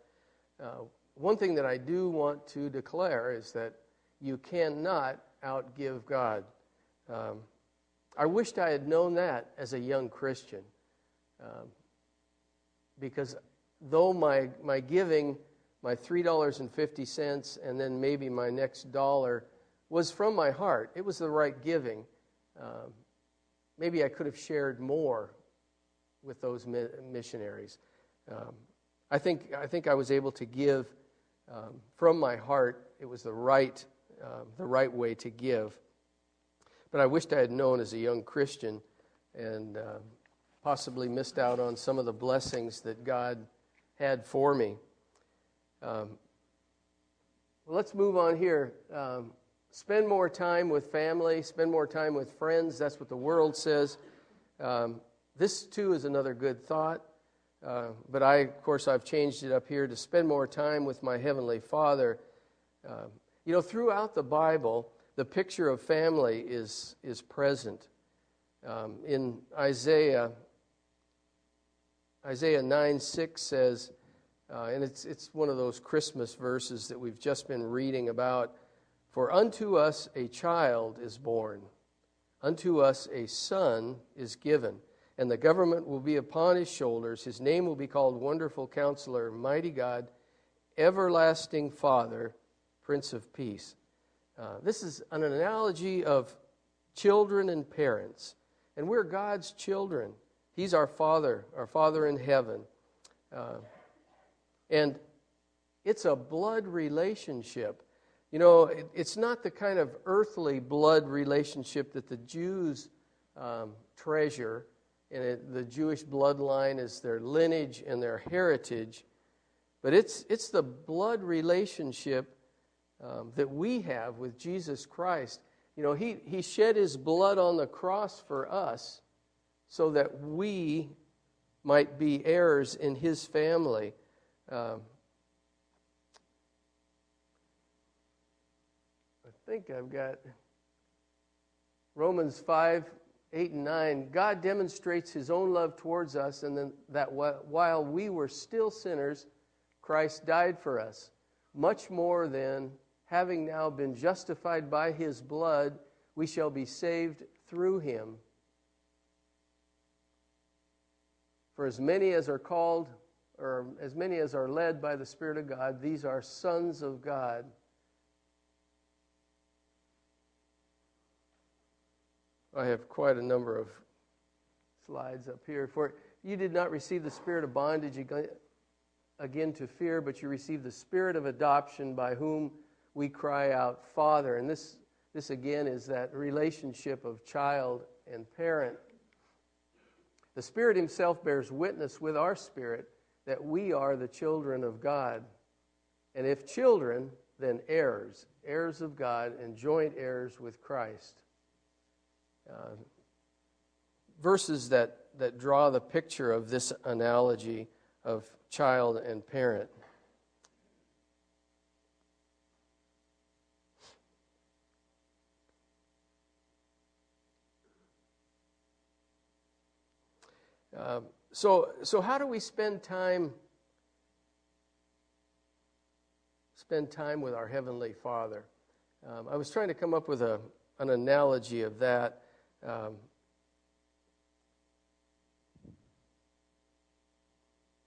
Uh, one thing that I do want to declare is that you cannot outgive God. Um, I wished I had known that as a young Christian. Um, because though my, my giving, my $3.50, and then maybe my next dollar was from my heart, it was the right giving. Um, maybe I could have shared more with those mi- missionaries. Um, I, think, I think I was able to give um, from my heart. It was the right, uh, the right way to give. But I wished I had known as a young Christian and uh, possibly missed out on some of the blessings that God had for me. Um, well, let's move on here. Um, spend more time with family, spend more time with friends. That's what the world says. Um, this, too, is another good thought. Uh, but I, of course, I've changed it up here to spend more time with my Heavenly Father. Uh, you know, throughout the Bible, the picture of family is, is present. Um, in Isaiah, Isaiah 9 6 says, uh, and it's, it's one of those Christmas verses that we've just been reading about For unto us a child is born, unto us a son is given, and the government will be upon his shoulders. His name will be called Wonderful Counselor, Mighty God, Everlasting Father, Prince of Peace. Uh, this is an analogy of children and parents, and we're God's children. He's our Father, our Father in heaven. Uh, and it's a blood relationship. You know, it, it's not the kind of earthly blood relationship that the Jews um, treasure. And it, the Jewish bloodline is their lineage and their heritage. But it's, it's the blood relationship um, that we have with Jesus Christ. You know, he, he shed his blood on the cross for us so that we might be heirs in his family. Um, I think I've got Romans 5 8 and 9. God demonstrates his own love towards us, and then that while we were still sinners, Christ died for us. Much more than having now been justified by his blood, we shall be saved through him. For as many as are called, or as many as are led by the Spirit of God, these are sons of God. I have quite a number of slides up here. For you did not receive the spirit of bondage again to fear, but you received the spirit of adoption by whom we cry out, Father. And this, this again is that relationship of child and parent. The Spirit Himself bears witness with our spirit that we are the children of God. And if children, then heirs, heirs of God, and joint heirs with Christ. Uh, verses that, that draw the picture of this analogy of child and parent. Um, so, so how do we spend time? Spend time with our heavenly Father. Um, I was trying to come up with a, an analogy of that. Um,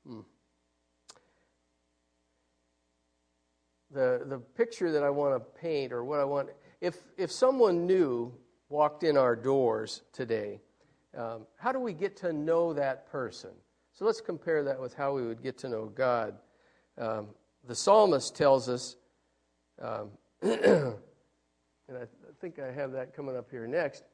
hmm. The, the picture that I want to paint, or what I want, if, if someone new walked in our doors today, um, how do we get to know that person? So let's compare that with how we would get to know God. Um, the psalmist tells us, um, and I think I have that coming up here next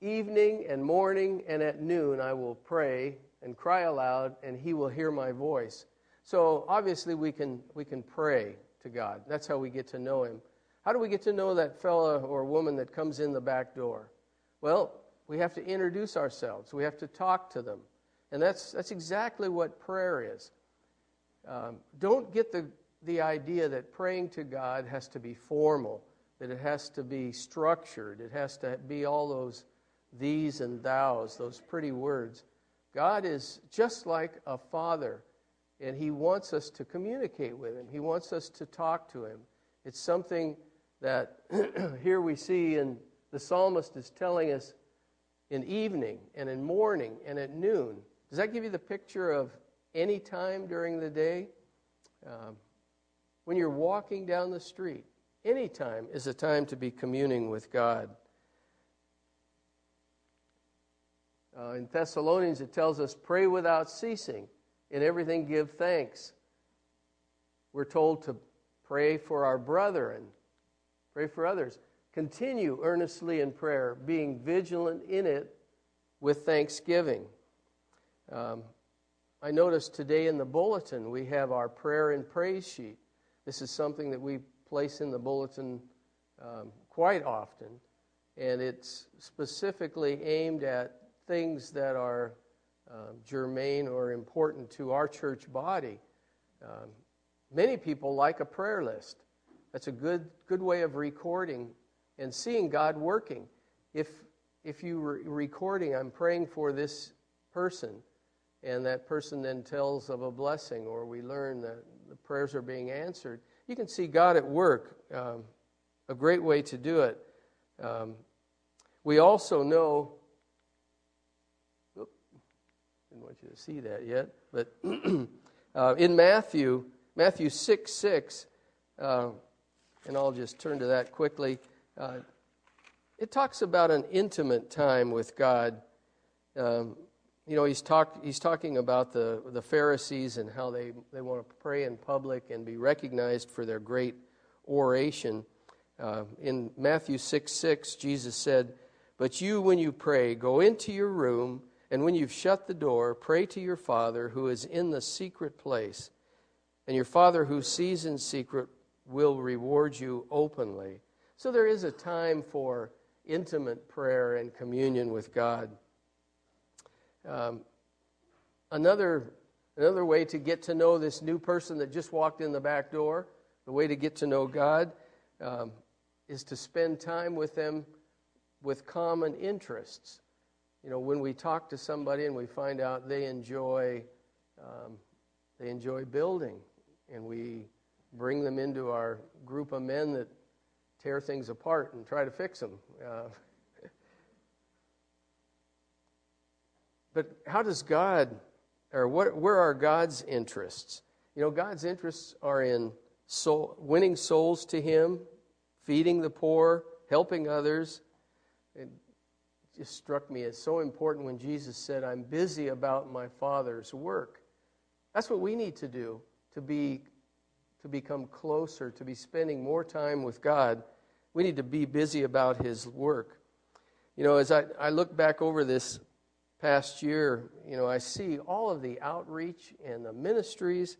evening and morning and at noon I will pray and cry aloud, and he will hear my voice. So obviously we can we can pray to God. That's how we get to know him. How do we get to know that fella or woman that comes in the back door? Well, we have to introduce ourselves. We have to talk to them. And that's, that's exactly what prayer is. Um, don't get the, the idea that praying to God has to be formal, that it has to be structured, it has to be all those these and thous, those pretty words. God is just like a father, and He wants us to communicate with Him. He wants us to talk to Him. It's something that here we see, and the psalmist is telling us in evening and in morning and at noon. Does that give you the picture of any time during the day? Um, when you're walking down the street, any time is a time to be communing with God. Uh, in Thessalonians, it tells us, pray without ceasing. In everything, give thanks. We're told to pray for our brethren, pray for others. Continue earnestly in prayer, being vigilant in it with thanksgiving. Um, I noticed today in the bulletin we have our prayer and praise sheet. This is something that we place in the bulletin um, quite often, and it's specifically aimed at things that are um, germane or important to our church body. Um, many people like a prayer list. That's a good, good way of recording and seeing God working. If, if you were recording, I'm praying for this person, and that person then tells of a blessing, or we learn that the prayers are being answered, you can see God at work. Um, a great way to do it. Um, we also know, didn't want you to see that yet, but uh, in Matthew, Matthew 6 6, uh, and I'll just turn to that quickly. Uh, it talks about an intimate time with God. Um, you know, he's, talk, he's talking about the, the Pharisees and how they, they want to pray in public and be recognized for their great oration. Uh, in Matthew 6 6, Jesus said, But you, when you pray, go into your room, and when you've shut the door, pray to your Father who is in the secret place. and your Father who sees in secret will reward you openly. So there is a time for intimate prayer and communion with God. Um, another, another way to get to know this new person that just walked in the back door, the way to get to know God, um, is to spend time with them with common interests. You know, when we talk to somebody and we find out they enjoy, um, they enjoy building, and we bring them into our group of men that tear things apart and try to fix them. Uh, but how does God, or what, where are God's interests? You know, God's interests are in soul, winning souls to Him, feeding the poor, helping others. Just struck me as so important when Jesus said, I'm busy about my Father's work. That's what we need to do to be to become closer, to be spending more time with God. We need to be busy about His work. You know, as I, I look back over this past year, you know, I see all of the outreach and the ministries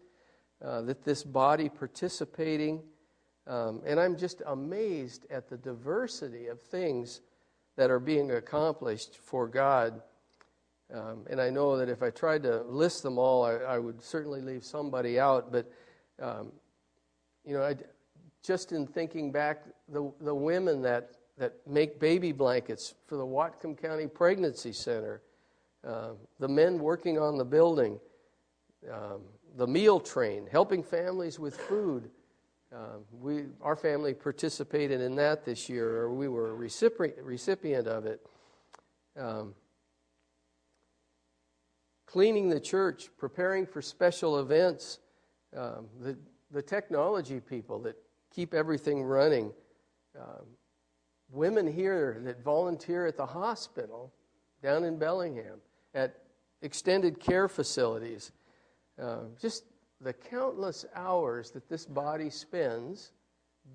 uh, that this body participating, um, and I'm just amazed at the diversity of things that are being accomplished for God. Um, and I know that if I tried to list them all, I, I would certainly leave somebody out. But um, you know, I, just in thinking back, the the women that that make baby blankets for the Whatcom County Pregnancy Center, uh, the men working on the building, um, the meal train, helping families with food. Uh, we, our family participated in that this year, or we were a recipient, recipient of it. Um, cleaning the church, preparing for special events, um, the, the technology people that keep everything running, um, women here that volunteer at the hospital down in Bellingham, at extended care facilities, uh, just the countless hours that this body spends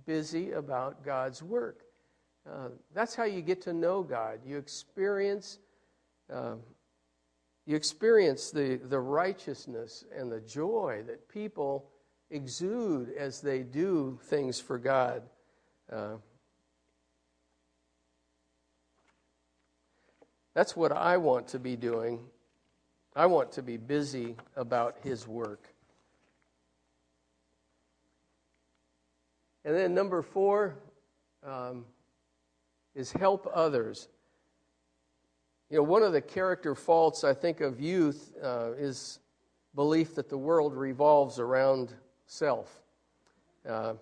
busy about God's work. Uh, that's how you get to know God. You experience, uh, you experience the, the righteousness and the joy that people exude as they do things for God. Uh, that's what I want to be doing. I want to be busy about His work. And then number four um, is help others. You know, one of the character faults I think of youth uh, is belief that the world revolves around self. Uh,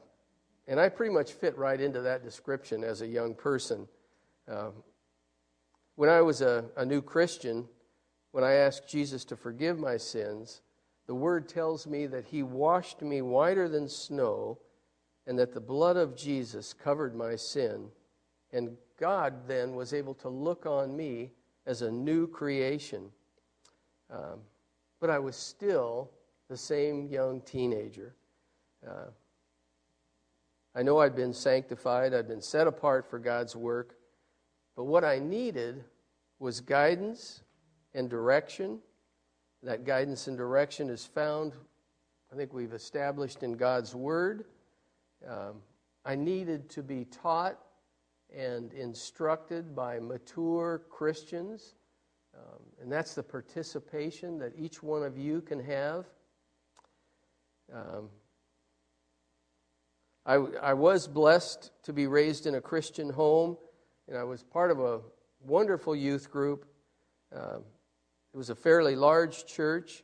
and I pretty much fit right into that description as a young person. Uh, when I was a, a new Christian, when I asked Jesus to forgive my sins, the word tells me that he washed me whiter than snow and that the blood of Jesus covered my sin. And God then was able to look on me as a new creation. Um, but I was still the same young teenager. Uh, I know I'd been sanctified, I'd been set apart for God's work, but what I needed was guidance and direction. That guidance and direction is found, I think we've established in God's Word. Um, I needed to be taught and instructed by mature Christians. Um, and that's the participation that each one of you can have. Um, I, I was blessed to be raised in a Christian home, and I was part of a wonderful youth group. Uh, it was a fairly large church.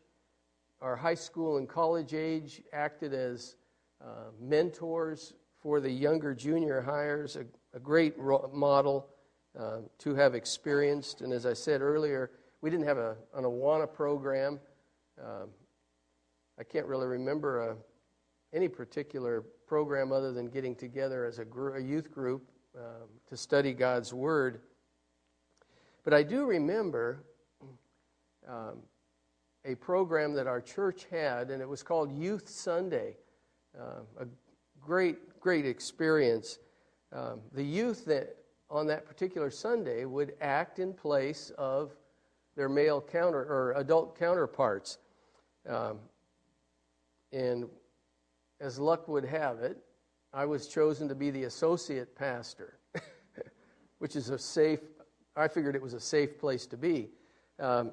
Our high school and college age acted as uh, mentors for the younger junior hires, a, a great ro- model uh, to have experienced. And as I said earlier, we didn't have a, an Awana program. Um, I can't really remember a, uh, any particular program other than getting together as a, gr- a youth group um, to study God's Word. But I do remember um, a program that our church had, and it was called Youth Sunday. Uh, a great, great experience. Um, the youth that on that particular Sunday would act in place of their male counter or adult counterparts. Um, and as luck would have it, I was chosen to be the associate pastor, which is a safe, I figured it was a safe place to be. Um,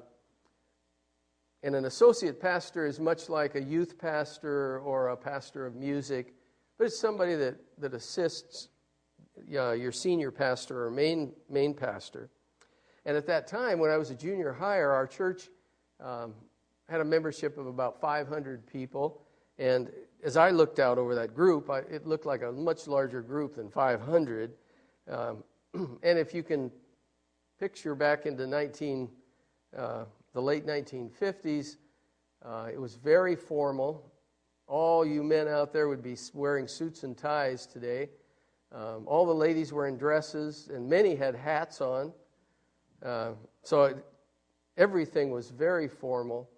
and an associate pastor is much like a youth pastor or a pastor of music, but it's somebody that, that assists uh, your senior pastor or main, main pastor. And at that time, when I was a junior hire, our church um, had a membership of about 500 people. And as I looked out over that group, I, it looked like a much larger group than 500. Um, and if you can picture back into 19, uh, the late 1950s, uh, it was very formal. All you men out there would be wearing suits and ties today. Um, all the ladies were in dresses, and many had hats on. Uh, so it, everything was very formal.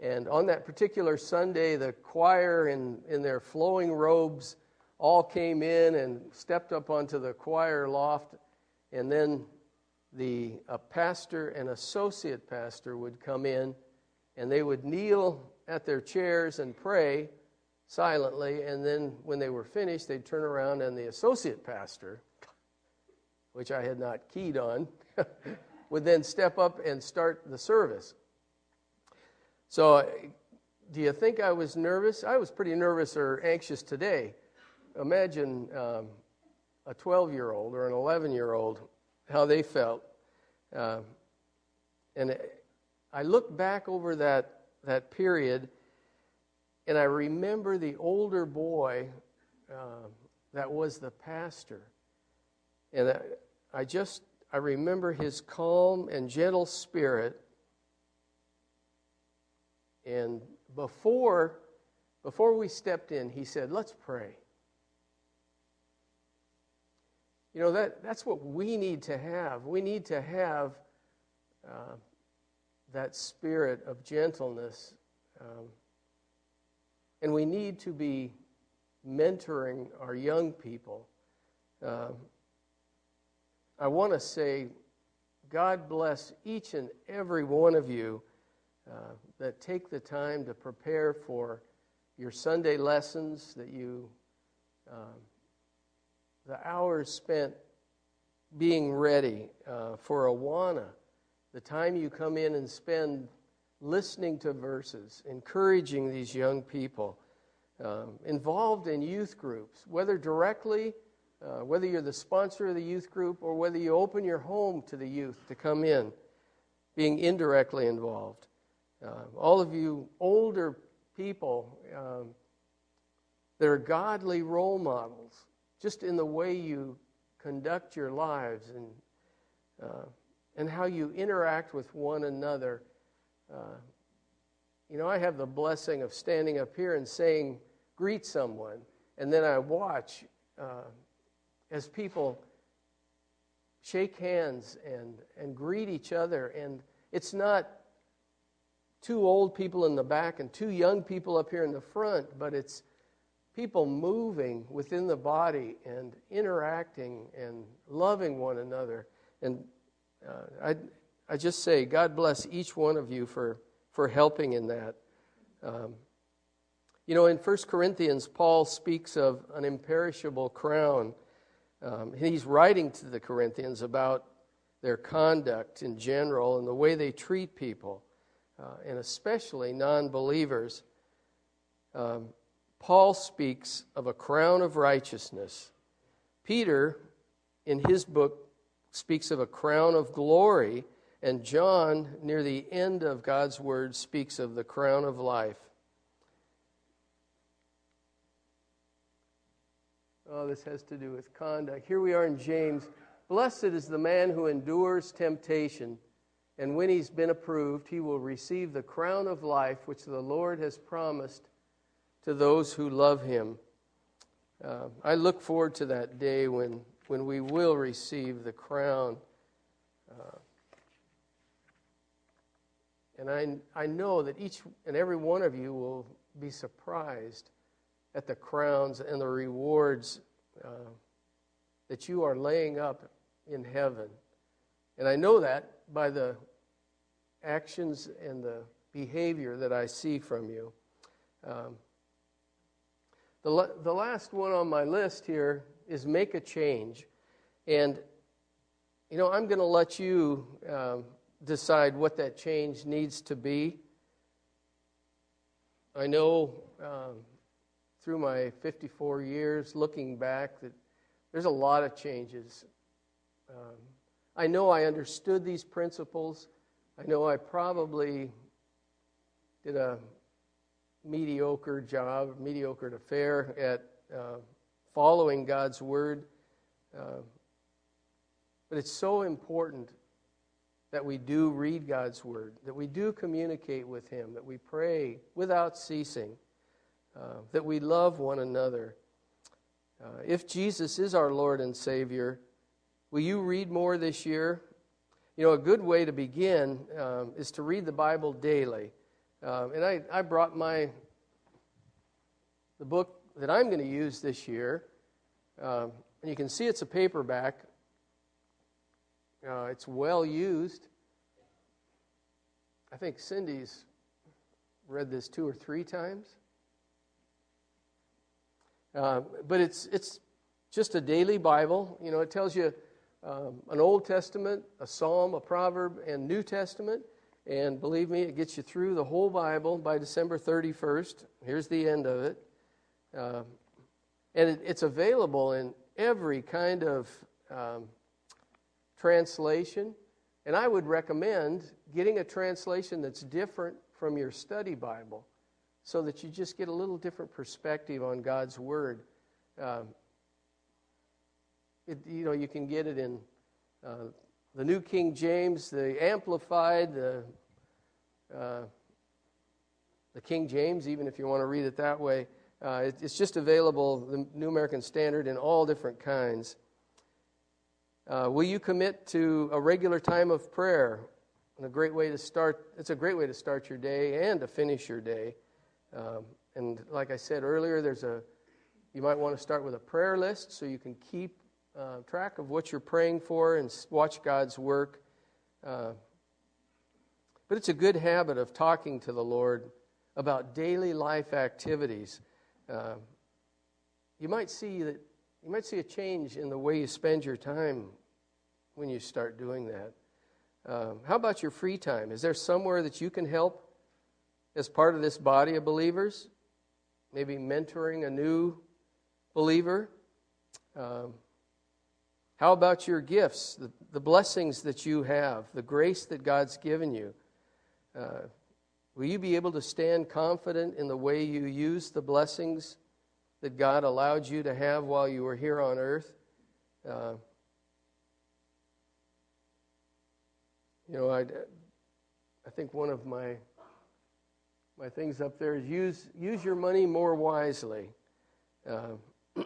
And on that particular Sunday, the choir in, in their flowing robes all came in and stepped up onto the choir loft. And then the a pastor and associate pastor would come in and they would kneel at their chairs and pray silently. And then when they were finished, they'd turn around and the associate pastor, which I had not keyed on, would then step up and start the service. So, do you think I was nervous? I was pretty nervous or anxious today. Imagine um, a 12 year old or an 11 year old, how they felt. Uh, and I look back over that, that period and I remember the older boy uh, that was the pastor. And I, I just, I remember his calm and gentle spirit. And before, before we stepped in, he said, Let's pray. You know, that, that's what we need to have. We need to have uh, that spirit of gentleness. Um, and we need to be mentoring our young people. Uh, I want to say, God bless each and every one of you uh, that take the time to prepare for your Sunday lessons, that you, uh, the hours spent being ready uh, for Awana, the time you come in and spend listening to verses, encouraging these young people, um, involved in youth groups, whether directly, uh, whether you're the sponsor of the youth group, or whether you open your home to the youth to come in, being indirectly involved. Uh, all of you older people um, that are godly role models, just in the way you conduct your lives and, uh, and how you interact with one another uh, you know, I have the blessing of standing up here and saying, greet someone, and then I watch uh, as people shake hands and, and greet each other. And it's not two old people in the back and two young people up here in the front, but it's people moving within the body and interacting and loving one another. And uh, I, I just say, God bless each one of you for, for helping in that. Um, you know, in 1 Corinthians, Paul speaks of an imperishable crown. Um, he's writing to the Corinthians about their conduct in general and the way they treat people, uh, and especially non believers. Um, Paul speaks of a crown of righteousness. Peter, in his book, speaks of a crown of glory and John, near the end of God's word, speaks of the crown of life. Oh, this has to do with conduct. Here we are in James. Blessed is the man who endures temptation, and when he's been approved, he will receive the crown of life which the Lord has promised to those who love him. Uh, I look forward to that day when, when we will receive the crown. Uh, and I, I know that each and every one of you will be surprised at the crowns and the rewards uh, that you are laying up in heaven. And I know that by the actions and the behavior that I see from you. Um, The, the last one on my list here is make a change. And, you know, I'm going to let you um, decide what that change needs to be. I know um, through my 54 years looking back that there's a lot of changes. Um, I know I understood these principles. I know I probably did a mediocre job, mediocre affair at uh, following God's word. Uh, but it's so important that we do read God's word, that we do communicate with Him, that we pray without ceasing, uh, that we love one another. Uh, if Jesus is our Lord and Savior, will you read more this year? You know, a good way to begin um, is to read the Bible daily. Um, and I, I brought my the book that I'm going to use this year. Um, and you can see it's a paperback. Uh, it's well used. I think Cindy's read this two or three times. Uh, but it's, it's just a daily Bible. You know, it tells you um, an Old Testament, a Psalm, a Proverb, and New Testament. And believe me, it gets you through the whole Bible by December 31st. Here's the end of it. Uh, and it, it's available in every kind of um, translation. And I would recommend getting a translation that's different from your study Bible so that you just get a little different perspective on God's Word. Um, it, you know, you can get it in uh, the New King James, the Amplified, the, uh, the King James, even if you want to read it that way. Uh, it, it's just available, the New American Standard, in all different kinds. Uh, will you commit to a regular time of prayer? And a great way to start. It's a great way to start your day and to finish your day. Um, and like I said earlier, there's a. You might want to start with a prayer list so you can keep uh, track of what you're praying for and watch God's work. Uh, but it's a good habit of talking to the Lord about daily life activities. Uh, you might see that you might see a change in the way you spend your time when you start doing that. Um, how about your free time? Is there somewhere that you can help as part of this body of believers? Maybe mentoring a new believer. Um, how about your gifts, the, the, blessings that you have, the grace that God's given you? Uh, Will you be able to stand confident in the way you use the blessings that God allowed you to have while you were here on earth? Uh, you know, I, I think one of my my things up there is use use your money more wisely. Uh,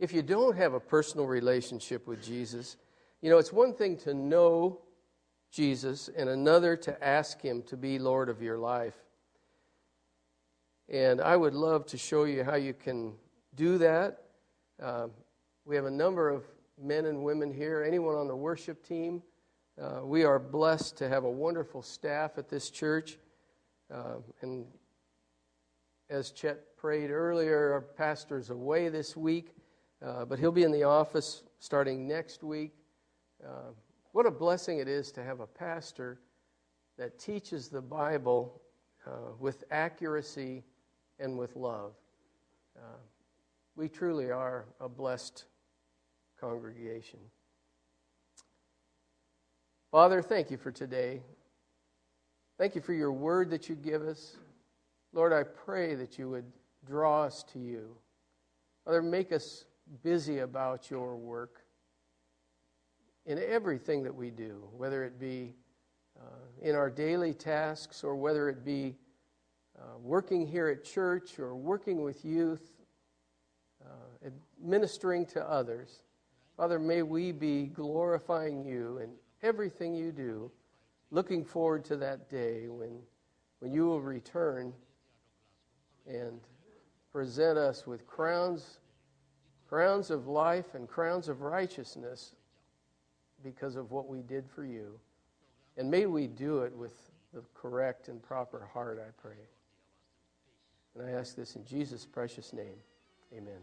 if you don't have a personal relationship with Jesus, you know, it's one thing to know Jesus, and another to ask Him to be Lord of your life. And I would love to show you how you can do that. Uh, we have a number of men and women here, anyone on the worship team. Uh, we are blessed to have a wonderful staff at this church. Uh, and as Chet prayed earlier, our pastor's away this week, uh, but he'll be in the office starting next week. Uh, what a blessing it is to have a pastor that teaches the Bible uh, with accuracy and with love. Uh, we truly are a blessed congregation. Father, thank you for today. Thank you for your word that you give us. Lord, I pray that you would draw us to you. Father, make us busy about your work in everything that we do, whether it be uh, in our daily tasks or whether it be uh, working here at church or working with youth, uh, ministering to others. Father, may we be glorifying you in everything you do, looking forward to that day when, when you will return and present us with crowns, crowns of life and crowns of righteousness because of what we did for you. And may we do it with the correct and proper heart, I pray. And I ask this in Jesus' precious name. Amen.